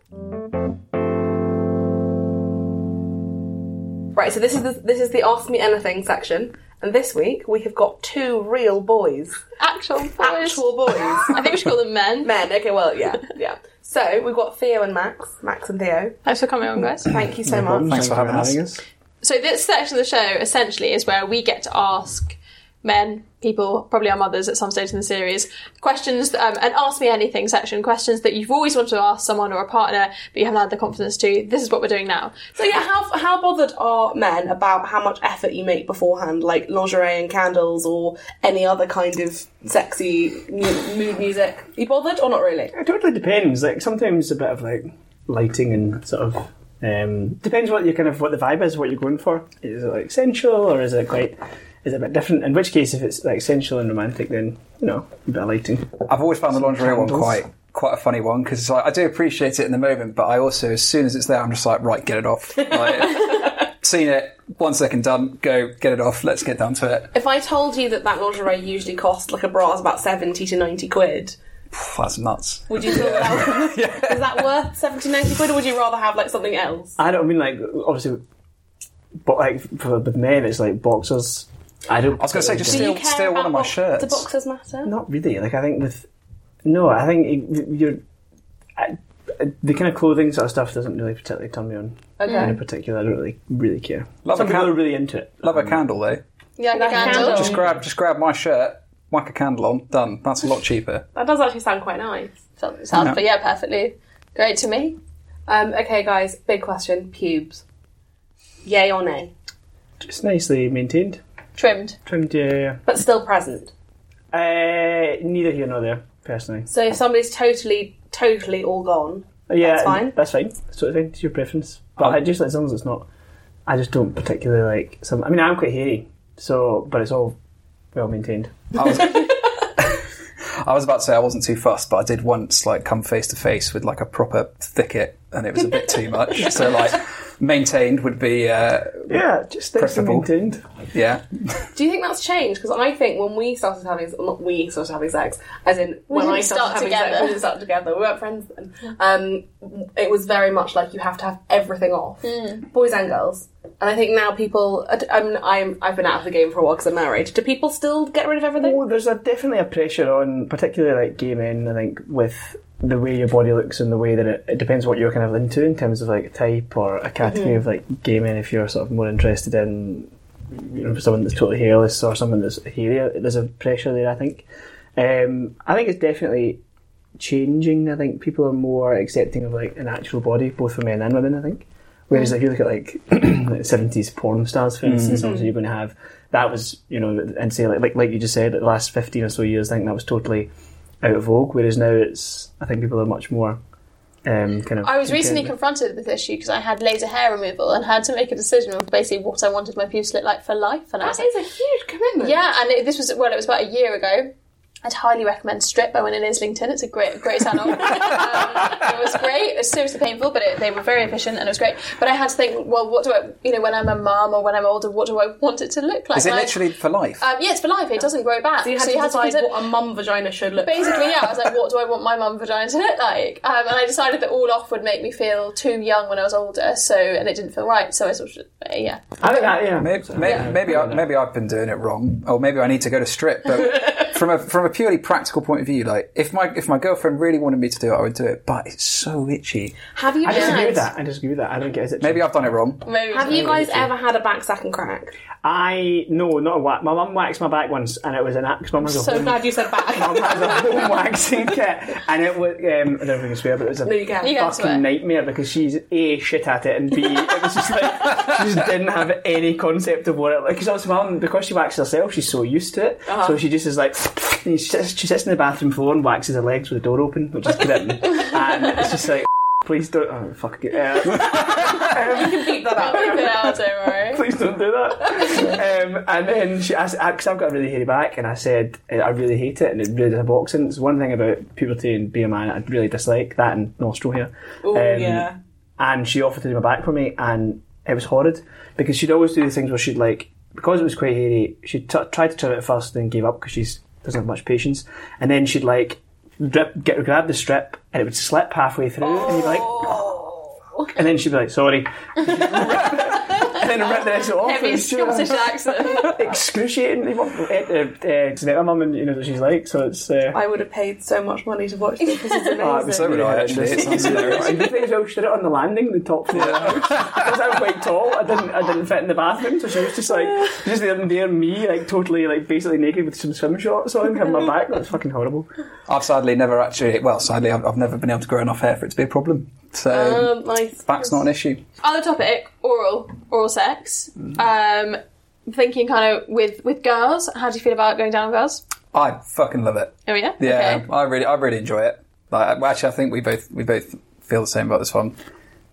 Right, so this is the, this is the Ask Me Anything section. And this week we have got two real boys. Actual boys. Actual boys. I think we should call them men. Men, okay, well, yeah, yeah. So we've got Theo and Max, Max and Theo. Thanks for coming on, guys. Thank you so much. Thanks for having us. So this section of the show essentially is where we get to ask men, people, probably our mothers at some stage in the series, questions um, and ask me anything section, questions that you've always wanted to ask someone or a partner, but you haven't had the confidence to. This is what we're doing now. So yeah, how how bothered are men about how much effort you make beforehand, like lingerie and candles or any other kind of sexy mu- mood music? Are you bothered or not really? It totally depends. Like sometimes a bit of like lighting and sort of um, depends what you kind of what the vibe is, what you're going for. Is it like sensual or is it quite? Is a bit different? In which case, if it's like sensual and romantic, then you know a bit of lighting. I've always found the lingerie one quite quite a funny one because like, I do appreciate it in the moment, but I also, as soon as it's there, I'm just like, right, get it off. Like, seen it, one second done, go get it off. Let's get down to it. If I told you that that lingerie usually costs like a bra is about seventy to ninety quid, That's nuts. would you feel that? Is that worth 70, 90 quid, or would you rather have like something else? I don't mean like obviously, but like for, with men, it's like boxers. I don't. I was going to say, just Do steal, you care steal one about of my box- shirts. Do boxers matter? Not really. Like I think with no, I think it- you're I, I- the kind of clothing sort of stuff doesn't really particularly turn me on. Okay. In particular, I don't really really care. Love Some a people can- are really into it. Love a candle though. Yeah, Like a candle. candle. Just grab, just grab my shirt, whack a candle on, done. That's a lot cheaper. That does actually sound quite nice. Sounds, sounds- but yeah, perfectly great to me. Um, okay, guys, big question: pubes. Yay or nay? Just nicely maintained, Trimmed. trimmed. Yeah, yeah. But still present. Uh, neither here nor there, personally. So if somebody's totally, totally all gone, Yeah, That's fine. That's fine. That's sort of thing. It's your preference. But I just as long as it's not. I just don't particularly like some. I mean, I'm quite hairy, so but it's all well maintained. I was, I was about to say I wasn't too fussed, but I did once like come face to face with like a proper thicket, and it was a bit too much. So like, maintained would be uh, Yeah, just stay Preferable. maintained. yeah. Do you think that's changed? Because I think when we started having, not we started having sex, as in when didn't I started start having together. sex, we didn't start together. We weren't friends then. Um, it was very much like you have to have everything off, boys and girls. And I think now people, I'm, I'm, I've been out of the game for a while because I'm married. Do people still get rid of everything? Oh, there's a, definitely a pressure on, particularly like gay men. I think with the way your body looks and the way that it, it depends what you're kind of into in terms of like type or a category of mm-hmm. like gaming. If you're sort of more interested in, you know, someone that's totally hairless or someone that's hairier, uh, there's a pressure there. I think. Um, I think it's definitely changing. I think people are more accepting of like a natural body, both for men and women. I think. Whereas if you look at like seventies porn stars, for instance, mm-hmm. obviously you're going to have that was you know and say like like, like you just said, the last fifteen or so years, I think that was totally out of vogue. Whereas now it's I think people are much more um, kind of. I was recently confronted with this issue because I had laser hair removal and had to make a decision of basically what I wanted my pubes to look like for life. And I was That like, a huge commitment. yeah, and it, this was well, it was about a year ago. I'd highly recommend Strip by Winning Islington. It's a great, great salon. um, it was great. It was seriously painful, but it, they were very efficient and it was great. But I had to think, well, what do I, you know, when I'm a mum or when I'm older, what do I want it to look like? Is it And I- literally for life? Um, yeah, it's for life. It doesn't grow back. So you had to decide consider- what a mum vagina should look Basically, yeah. I was like, what do I want my mum vagina to look like? Um, and I decided that all off would make me feel too young when I was older, so and it didn't feel right. So I sort of, yeah. I think that yeah. Maybe, maybe, maybe, I, maybe I've been doing it wrong, or maybe I need to go to strip. But from a from a purely practical point of view, like if my if my girlfriend really wanted me to do it, I would do it. But it's so itchy. Have you I disagree had- with that. I disagree with that. I don't get it. Maybe I've done it wrong. Maybe Have you guys ever had a back sack and crack? I no, not a whack. My mum waxed my back once, and it was an axe. Mum has a So home, glad you said back. mum has a home waxing kit, and it was. Um, I don't know if I can swear, but it was a No, you can. You can fucking nightmare because she's a shit at it, and b it was just like she just didn't have any concept of what it like. Because obviously, mum, because she waxes herself, she's so used to it, so she just is like. and She sits, she sits in the bathroom floor and waxes her legs with the door open, which is grim, and it's just like. Please don't. Oh, fuck it. Uh, Beat that out. Out, don't worry. please don't do that. um, and then she asked, because I've got a really hairy back, and I said uh, I really hate it, and it really does a boxing. It's one thing about puberty and being a man I really dislike that and nostril hair. Oh Um, yeah. And she offered to do my back for me, and it was horrid because she'd always do the things where she'd like because it was quite hairy. She t- tried to trim it at first, then gave up because she doesn't have much patience, and then she'd like. Drip, get grab the strip and it would slip halfway through and you'd be like oh. and then she'd be like sorry then rip the rest of it off Heavy and she was- Scottish accent. excruciating. Uh, uh, my mum and you know what she's like, so it's. Uh, I would have paid so much money to watch this. This is amazing. oh, it was So would I, actually. It sounds hilarious. And the thing is, well, she did it on the landing, the top floor. Because I'm quite tall, I didn't, I didn't fit in the bathroom, so she was just like, just there, there, me, like totally, like basically naked with some swim shorts on, having my back. That's fucking horrible. I've sadly never actually. Well, sadly, I've, I've never been able to grow enough hair for it to be a problem. So Um, back's not an issue. Other topic: oral, oral sex. Um, thinking kind of with with girls. How do you feel about going down on girls? I fucking love it. Oh yeah. Yeah, Okay. I really, I really enjoy it. Like, actually, I think we both, we both feel the same about this one.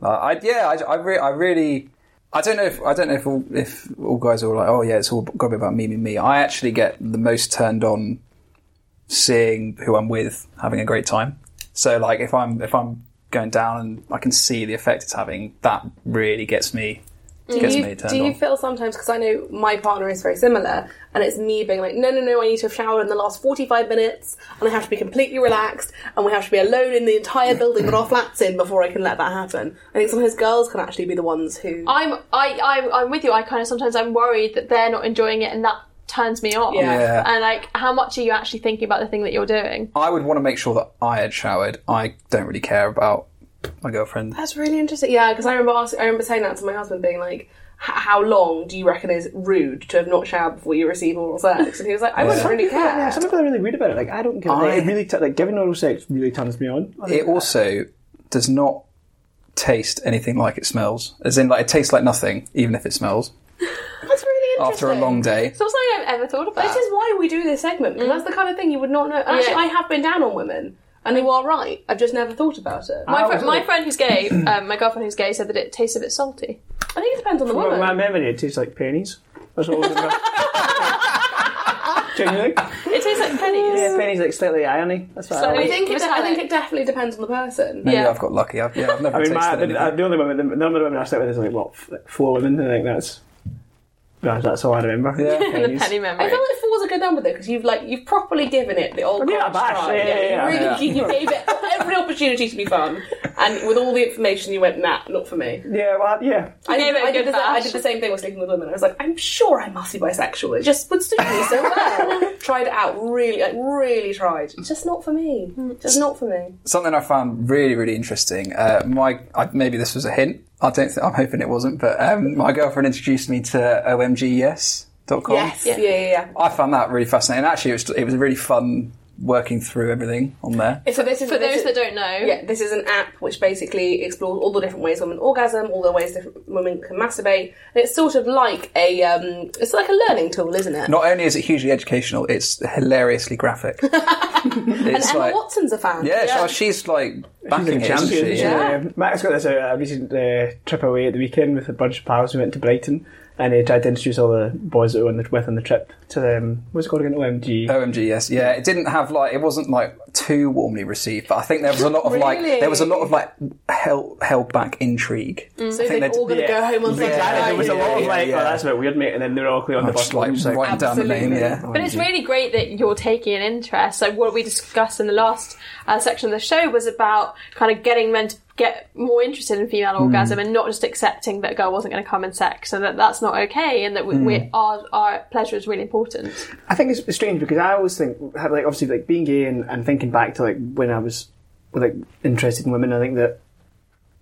Like, I, yeah, I, I, re- I really, I don't know if, I don't know if all, if all guys are like, oh yeah, it's all got to be about me, me, me. I actually get the most turned on seeing who I'm with having a great time. So, like, if I'm, if I'm going down and I can see the effect it's having, that really gets me, Do gets you, me turned do you on. feel sometimes because I know my partner is very similar, and it's me being like, no, no, no, I need to have showered in the last forty-five minutes, and I have to be completely relaxed, and we have to be alone in the entire building with our flats in before I can let that happen. I think sometimes girls can actually be the ones who. I'm I, I I'm with you. I kind of sometimes I'm worried that they're not enjoying it and that turns me off. Yeah. Yeah. And like, how much are you actually thinking about the thing that you're doing? I would want to make sure that I had showered. I don't really care about my girlfriend. That's really interesting. Yeah, because I remember asking, I remember saying that to my husband, being like, "H- "How long do you reckon is rude to have not showered before you receive oral sex?" And he was like, "I wouldn't really care." Yeah, some people are really weird about it. Like, I don't care. I- it. It really, t- like, giving oral sex really turns me on. It also does not taste anything like it smells. As in, like, it tastes like nothing, even if it smells. That's really interesting. After a long day. It's not something I've ever thought about. This is why we do this segment because that's the kind of thing you would not know. And Actually, Yeah. I have been down on women, and you are right. I've just never thought about it. my, I fri- my friend who's gay, um, my girlfriend who's gay, said that it tastes a bit salty. I think it depends on the From woman. my memory, it tastes like pennies. That's all I remember. Genuinely? It tastes like pennies. Yeah, pennies like slightly irony. That's what I I like. think, it, I think it definitely depends on the person. Maybe Yeah. I've got lucky. I've, yeah, I've never I mean, tasted my, the, anything. the only women, the number of women I slept with is like what, f- like four women. I think that's that's, that's all I remember. Yeah. the Pennies. penny I memory. feel like four's a good number though because you've like you've properly given it the old Yeah, college bash. try. Yeah, yeah, yeah. You really Yeah. you gave it every opportunity to be fun, and with all the information you went, nah, not for me. Yeah, well, yeah. I gave did, it a I, did good the, I bash. did the same thing with sleeping with women. I was like, I'm sure I must be bisexual. It just would suit me so well. tried it out, really, like really tried. It's just not for me. Just not for me. Something I found really, really interesting. Uh, my I, maybe this was a hint. I don't. Think, I'm hoping it wasn't. But um, my girlfriend introduced me to omgyes.com. Yes, yeah, yeah, yeah. I found that really fascinating. Actually, it was it was a really fun working through everything on there. So this is For this those is- that don't know, Yeah, this is an app which basically explores all the different ways women orgasm, all the ways different women can masturbate, and it's sort of like a um, it's like a learning tool, isn't it? Not only is it hugely educational, it's hilariously graphic. and it's Emma like, Watson's a fan. yeah, she- she's like backing She's it, a isn't champion. she? Yeah. Max got this uh, a recent uh, trip away at the weekend with a bunch of pals. We went to Brighton and he tried to introduce all the boys that were on the, with on the trip to them. What's it called again? OMG. OMG, yes, yeah. It didn't have like it wasn't like too warmly received, but I think there was a lot of like Really? there was a lot of like held held back intrigue. So they're they'd- all going to Yeah. go home on Sunday Exactly. There night. was a lot of yeah, like, yeah. oh, that's a bit weird, mate. And then they were all clear on the bus. just like like, writing down the name, Absolutely. yeah. But it's really great that you're taking an interest. Like what we discussed in the last uh, section of the show was about kind of getting men to get more interested in female hmm. orgasm and not just accepting that a girl wasn't going to come in sex and that that's not okay and that we, hmm. we, our, our pleasure is really important. I think it's strange because I always think, like, obviously, like being gay and, and thinking back to like when I was like interested in women. I think that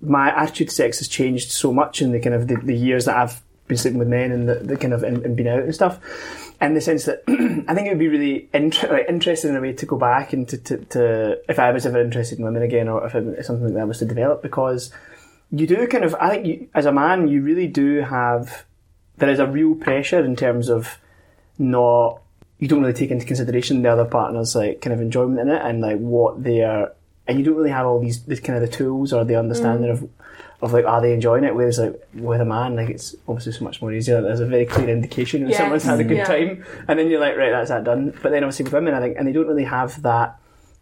my attitude to sex has changed so much in the kind of the, the years that I've been sleeping with men and the, the kind of and, and been out and stuff. In the sense that I think it would be really inter- like, interesting in a way to go back and to, to, to if I was ever interested in women again or if it, something like that was to develop because you do kind of I think you, as a man you really do have there is a real pressure in terms of not you don't really take into consideration the other partner's like kind of enjoyment in it and like what they are and you don't really have all these the kind of the tools or the understanding mm. of of like are they enjoying it whereas like with a man like it's obviously so much more easier there's a very clear indication when Yes. someone's had a good Yeah. time and then you're like right that's that done but then obviously with women I think and they don't really have that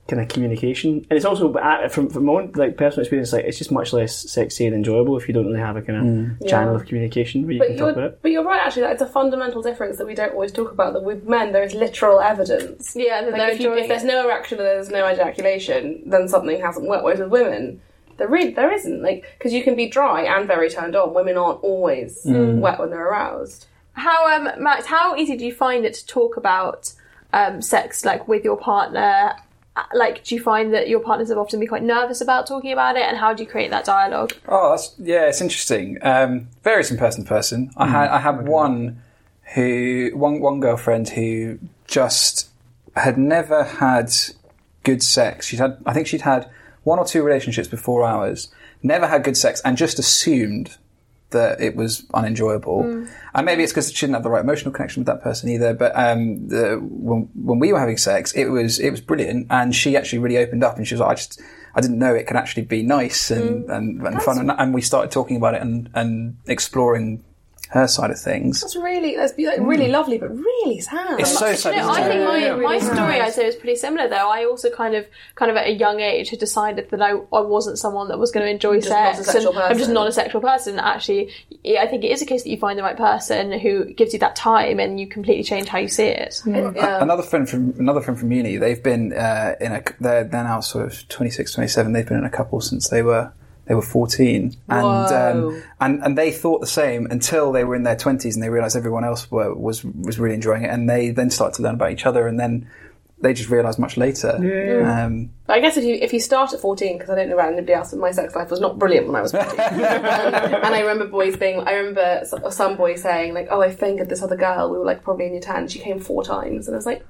kind of communication and it's also uh, from from my own like personal experience like it's just much less sexy and enjoyable if you don't really have a kind of channel Yeah. of communication where you But can talk about you're, it but you're right, actually. That it's a fundamental difference that we don't always talk about. That with men, there is literal evidence. Yeah, that Like if, you, if there's no erection or there's no ejaculation, then something hasn't worked. Whereas with women, there really there isn't. Like because you can be dry and very turned on. Women aren't always wet when they're aroused. How um Max, how easy do you find it to talk about um sex like with your partner? Uh, Like, do you find that your partners have often been quite nervous about talking about it, and how do you create that dialogue? Oh, that's yeah, it's interesting. Um, varies from person to person. I had I had one who one one girlfriend who just had never had good sex. She'd had I think she'd had one or two relationships before ours, never had good sex, and just assumed that it was unenjoyable. And maybe it's because she didn't have the right emotional connection with that person either. But um, the, when, when we were having sex, it was it was brilliant, and she actually really opened up, and she was like, I just I didn't know it could actually be nice and and, and fun, and, and we started talking about it and and exploring her side of things. That's really that's be- like, really lovely, but really sad. It's so sad. No, isn't I think my, Yeah, my really story. I'd say, was pretty similar. Though I also kind of, kind of at a young age, had decided that I, I wasn't someone that was going to enjoy Just not a sex, sexual and I'm just person. not a sexual person. Actually, yeah, I think it is a case that you find the right person who gives you that time, and you completely change how you see it. Yeah. Another friend from another friend from uni. They've been uh, in a. They're, they're now sort of 26, 27. They've been in a couple since they were they were fourteen, and um, and and they thought the same until they were in their twenties, and they realised everyone else were, was was really enjoying it, and they then started to learn about each other, and then they just realised much later. Um, But I guess if you if you start at fourteen, because I don't know about anybody else, but my sex life was not brilliant when I was fourteen. um, and I remember boys being, I remember some boy saying like, "Oh, I fingered this other girl. We were like probably in your tan. She came four times," and I was like.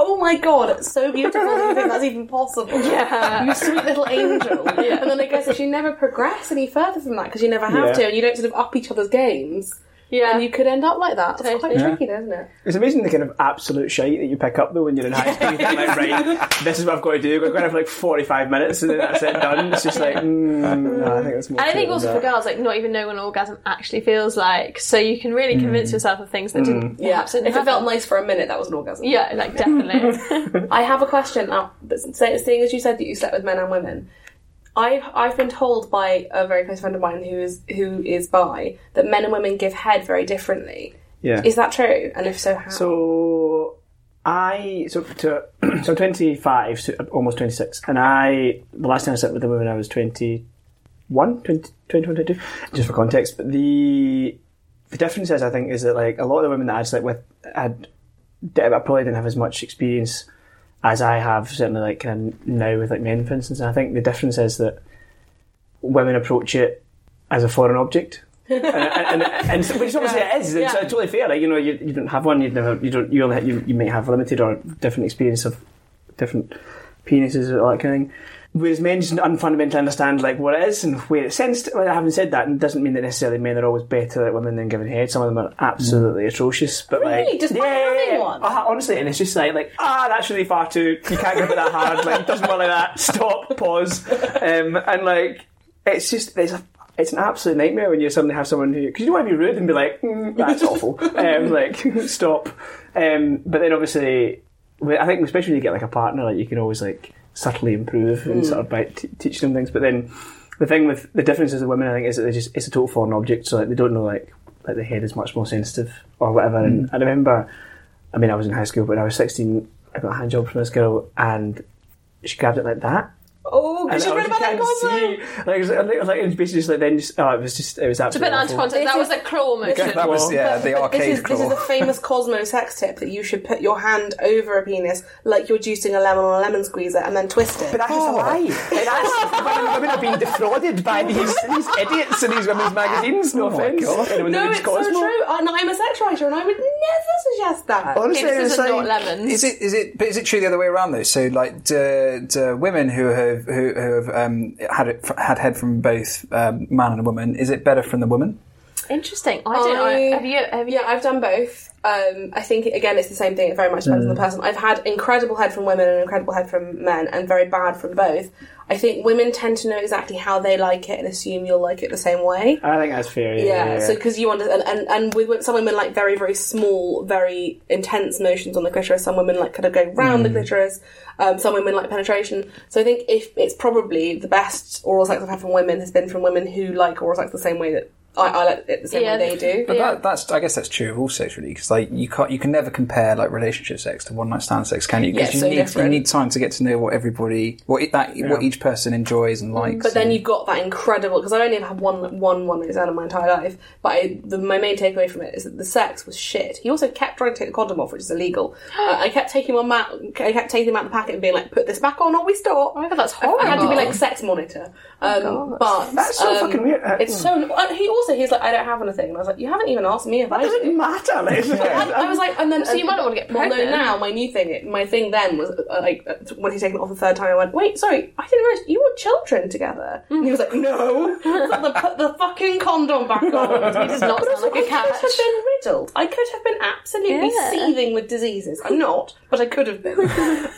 Oh my god, it's so beautiful that you think that's even possible. Yeah. You sweet little angel. Yeah. And then I guess if you never progress any further from that, because you never have Yeah. to, and you don't sort of up each other's games, Yeah. and you could end up like that. It's quite Totally. tricky, though, isn't it? It's amazing the kind of absolute shite that you pick up though when you're in high school. You think like, right, this is what I've got to do. I've got to have like 45 minutes and then that's it done. It's just like, mm, no, I think it's more. And I think it also for girls, like not even knowing what an orgasm actually feels like, so you can really convince yourself of things that didn't. Yeah, perhaps if didn't it felt nice for a minute, that was an orgasm. Yeah, like definitely. I have a question now. but say- Seeing as you said that you slept with men and women, I've I've been told by a very close friend of mine who is who is bi that men and women give head very differently. Yeah. Is that true? And if so, how? So I so to so 25, so almost 26, and I the last time I slept with a woman I was 21, 20, 21, 22, just for context. But the the difference is I think is that like a lot of the women that I slept with had I probably didn't have as much experience as I have certainly like kind of now with like men for instance. And I think the difference is that women approach it as a foreign object. and, and, and, and so- which obviously it is. It's uh, totally fair. Like you know, you, you don't have one. You never. You don't. You only. You, you might have limited or different experience of different penises or that kind of thing. Whereas men just unfundamentally understand like what it is and where it's sensed. Well, having said that, it doesn't mean that necessarily men are always better at women than giving head. Some of them are absolutely atrocious. But Really? like, Just having one? uh, honestly, and it's just like like ah, that's really far too. You can't grip it that hard. Like it doesn't work like that. Stop. Pause. Um, and like it's just there's a. It's an absolute nightmare when you suddenly have someone who because you don't want to be rude and be like mm, that's awful. Um, like stop. Um, but then obviously, I think especially when you get like a partner, like you can always like subtly improve and sort of hmm. by t- teach them things. But then the thing with the differences of women, I think, is that they just it's a total foreign object. So like they don't know like like the head is much more sensitive or whatever. And hmm. I remember, I mean, I was in high school, but when I was sixteen, I got a hand job from this girl, and she grabbed it like that. Oh, And because you I read was about that in just Cosmo. like, it was, like, like, it was basically just like then just oh, it was just it was to put absolutely that into awful. context, that was a claw motion. That was yeah, the But arcade this is, claw. this is a famous Cosmo sex tip that you should put your hand over a penis like you're juicing a lemon on a lemon squeezer and then twist it. But that's just a oh. lie. Like, that's, women, women are being defrauded by these, these idiots in these women's magazines. No oh offence. Anyone no, that reads it's so Cosmo. true. Uh, and I'm a sex writer and I would never suggest that. Honestly, Penises it's are like, not lemons. Is it is it but is it true the other way around though? So like do, do women who have who, who have um, had it had head from both um, man and woman, is it better from the woman? Interesting. I don't I- know. Have you? Have you? Yeah, I've done both. Um, I think again, it's the same thing. It very much depends on the person. I've had incredible head from women and incredible head from men, and very bad from both. I think women tend to know exactly how they like it and assume you'll like it the same way. I think that's fair. Yeah, Yeah, yeah, so because you understand, and, and, and with, with some women like very very small, very intense motions on the clitoris. Some women like kind of go round the clitoris. Um, some women like penetration. So I think if it's probably the best oral sex I've had from women has been from women who like oral sex the same way that I, I like it the same Yeah. way they do. But that, that's I guess that's true of all sex really because like you can't you can never compare like relationship sex to one night stand sex can you? Because Yeah, you so need you need time to get to know what everybody what it, that what each person enjoys and likes. But then and- you've got that incredible because I only ever had one one one night stand in my entire life. But I, the, my main takeaway from it is that the sex was shit. He also kept trying to take the condom off, which is illegal. uh, I kept taking him out. I kept taking him out the packet and being like, "Put this back on, or we stop." Oh my God, that's I- I had to be like sex monitor. Um, God. but That's so um, fucking weird. Uh, It's so. And he also he's like, "I don't have anything," and I was like, "You haven't even asked me if I It doesn't do." matter. Like, I, I was like, and then So you might not want to get Well, no, pregnant. now my new thing, my thing then was uh, like uh, when he's taken it off the third time. I went, wait, sorry, I didn't realize you were children together. And he was like, no, It's like, put the fucking condom back on. He does not sound like a I could have been riddled. I could have been absolutely Yeah. seething with diseases. I'm not, but I could have been.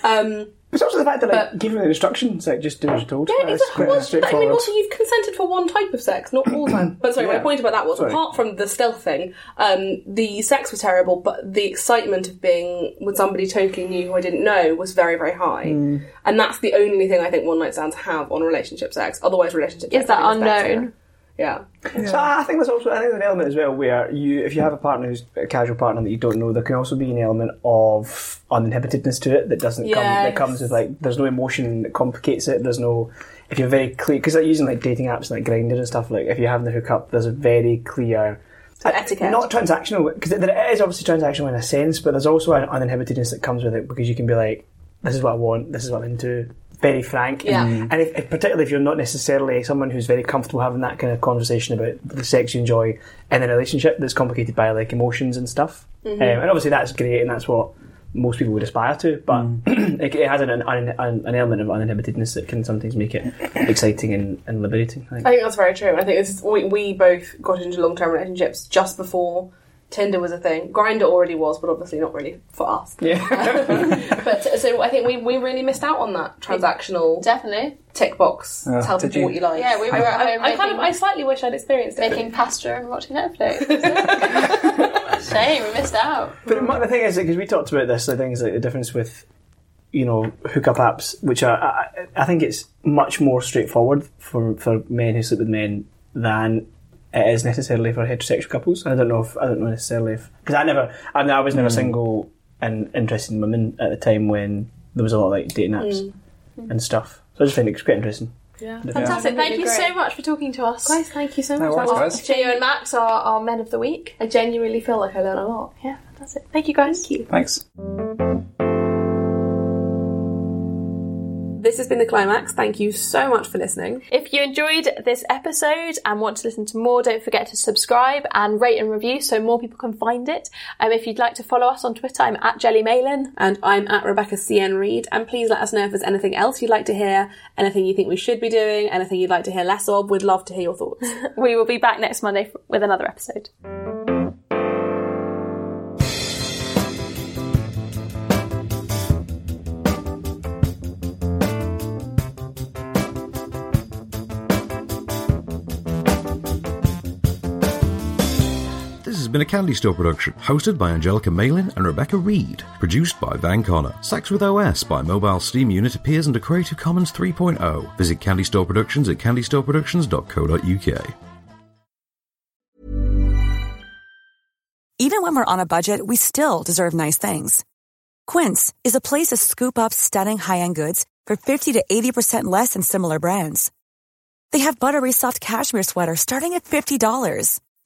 Um, It's also the fact that like But- giving the instructions, like just do as you're told. yeah, That's exactly. quite Well, but I mean, also you've consented for one type of sex, not all time. But sorry, my Yeah. point about that was Sorry. apart from the stealth thing, um, the sex was terrible, but the excitement of being with somebody totally new who I didn't know was very, very high. Mm. And that's the only thing I think one night stands have on relationship sex. Otherwise, relationship sex Is that I think better. Unknown? Yeah. So I think there's also I think there's an element as well where you if you have a partner who's a casual partner that you don't know, there can also be an element of uninhibitedness to it that doesn't come that comes with like there's no emotion that complicates it. There's no if you're very clear because like using like dating apps like Grindr and stuff like if you're having the hookup, there's a very clear So uh, etiquette. not transactional because there is obviously transactional in a sense, but there's also an uninhibitedness that comes with it because you can be like, this is what I want, this is what I'm into. Very frank, Yeah. And if, if- particularly if you're not necessarily someone who's very comfortable having that kind of conversation about the sex you enjoy in a relationship that's complicated by like emotions and stuff, Mm-hmm. um, and obviously that's great, and that's what most people would aspire to, but it, it has an, an, an, an element of uninhibitedness that can sometimes make it exciting and, and liberating. I think. I think that's very true. I think this is, we, we both got into long term relationships just before Tinder was a thing. Grindr already was, but obviously not really for us. Yeah. But so I think we, we really missed out on that transactional Definitely. tick box. Uh, tell did people you? what you like. Yeah, we were at home I, I kind of, making- I slightly wish I'd experienced it. Making pasta and watching Netflix. Shame, we missed out. But the thing is, because we talked about this, the thing is like the difference with, you know, hookup apps, which are, I, I think it's much more straightforward for, for men who sleep with men than it is necessarily for heterosexual couples. I don't know if I don't know necessarily if because I never, I, mean, I was never hmm. single and interested in women at the time when there was a lot of like dating apps hmm. and stuff. So I just find it's quite interesting. Yeah. Fantastic. Thank you Great. so much for talking to us. Guys, thank you so No much. worries, guys. Gio and Max are our men of the week. I genuinely feel like I learn a lot. Yeah, fantastic. Thank you guys. Thank you. Thanks. This has been the climax. Thank you so much for listening. If you enjoyed this episode and want to listen to more, don't forget to subscribe and rate and review so more people can find it. Um, if you'd like to follow us on Twitter, I'm at Jelly Malin. And I'm at Rebecca CN Reid. And please let us know if there's anything else you'd like to hear, anything you think we should be doing, anything you'd like to hear less of. We'd love to hear your thoughts. We will be back next Monday with another episode. Been a Candy Store production, hosted by Angelica Malin and Rebecca Reid, produced by Van Connor. Sax with OS by Mobile Steam Unit appears under Creative Commons 3.0. Visit Candy Store Productions at candystoreproductions.co.uk. Even when we're on a budget, we still deserve nice things. Quince is a place to scoop up stunning high-end goods for 50 to 80% less than similar brands. They have buttery soft cashmere sweaters starting at $50,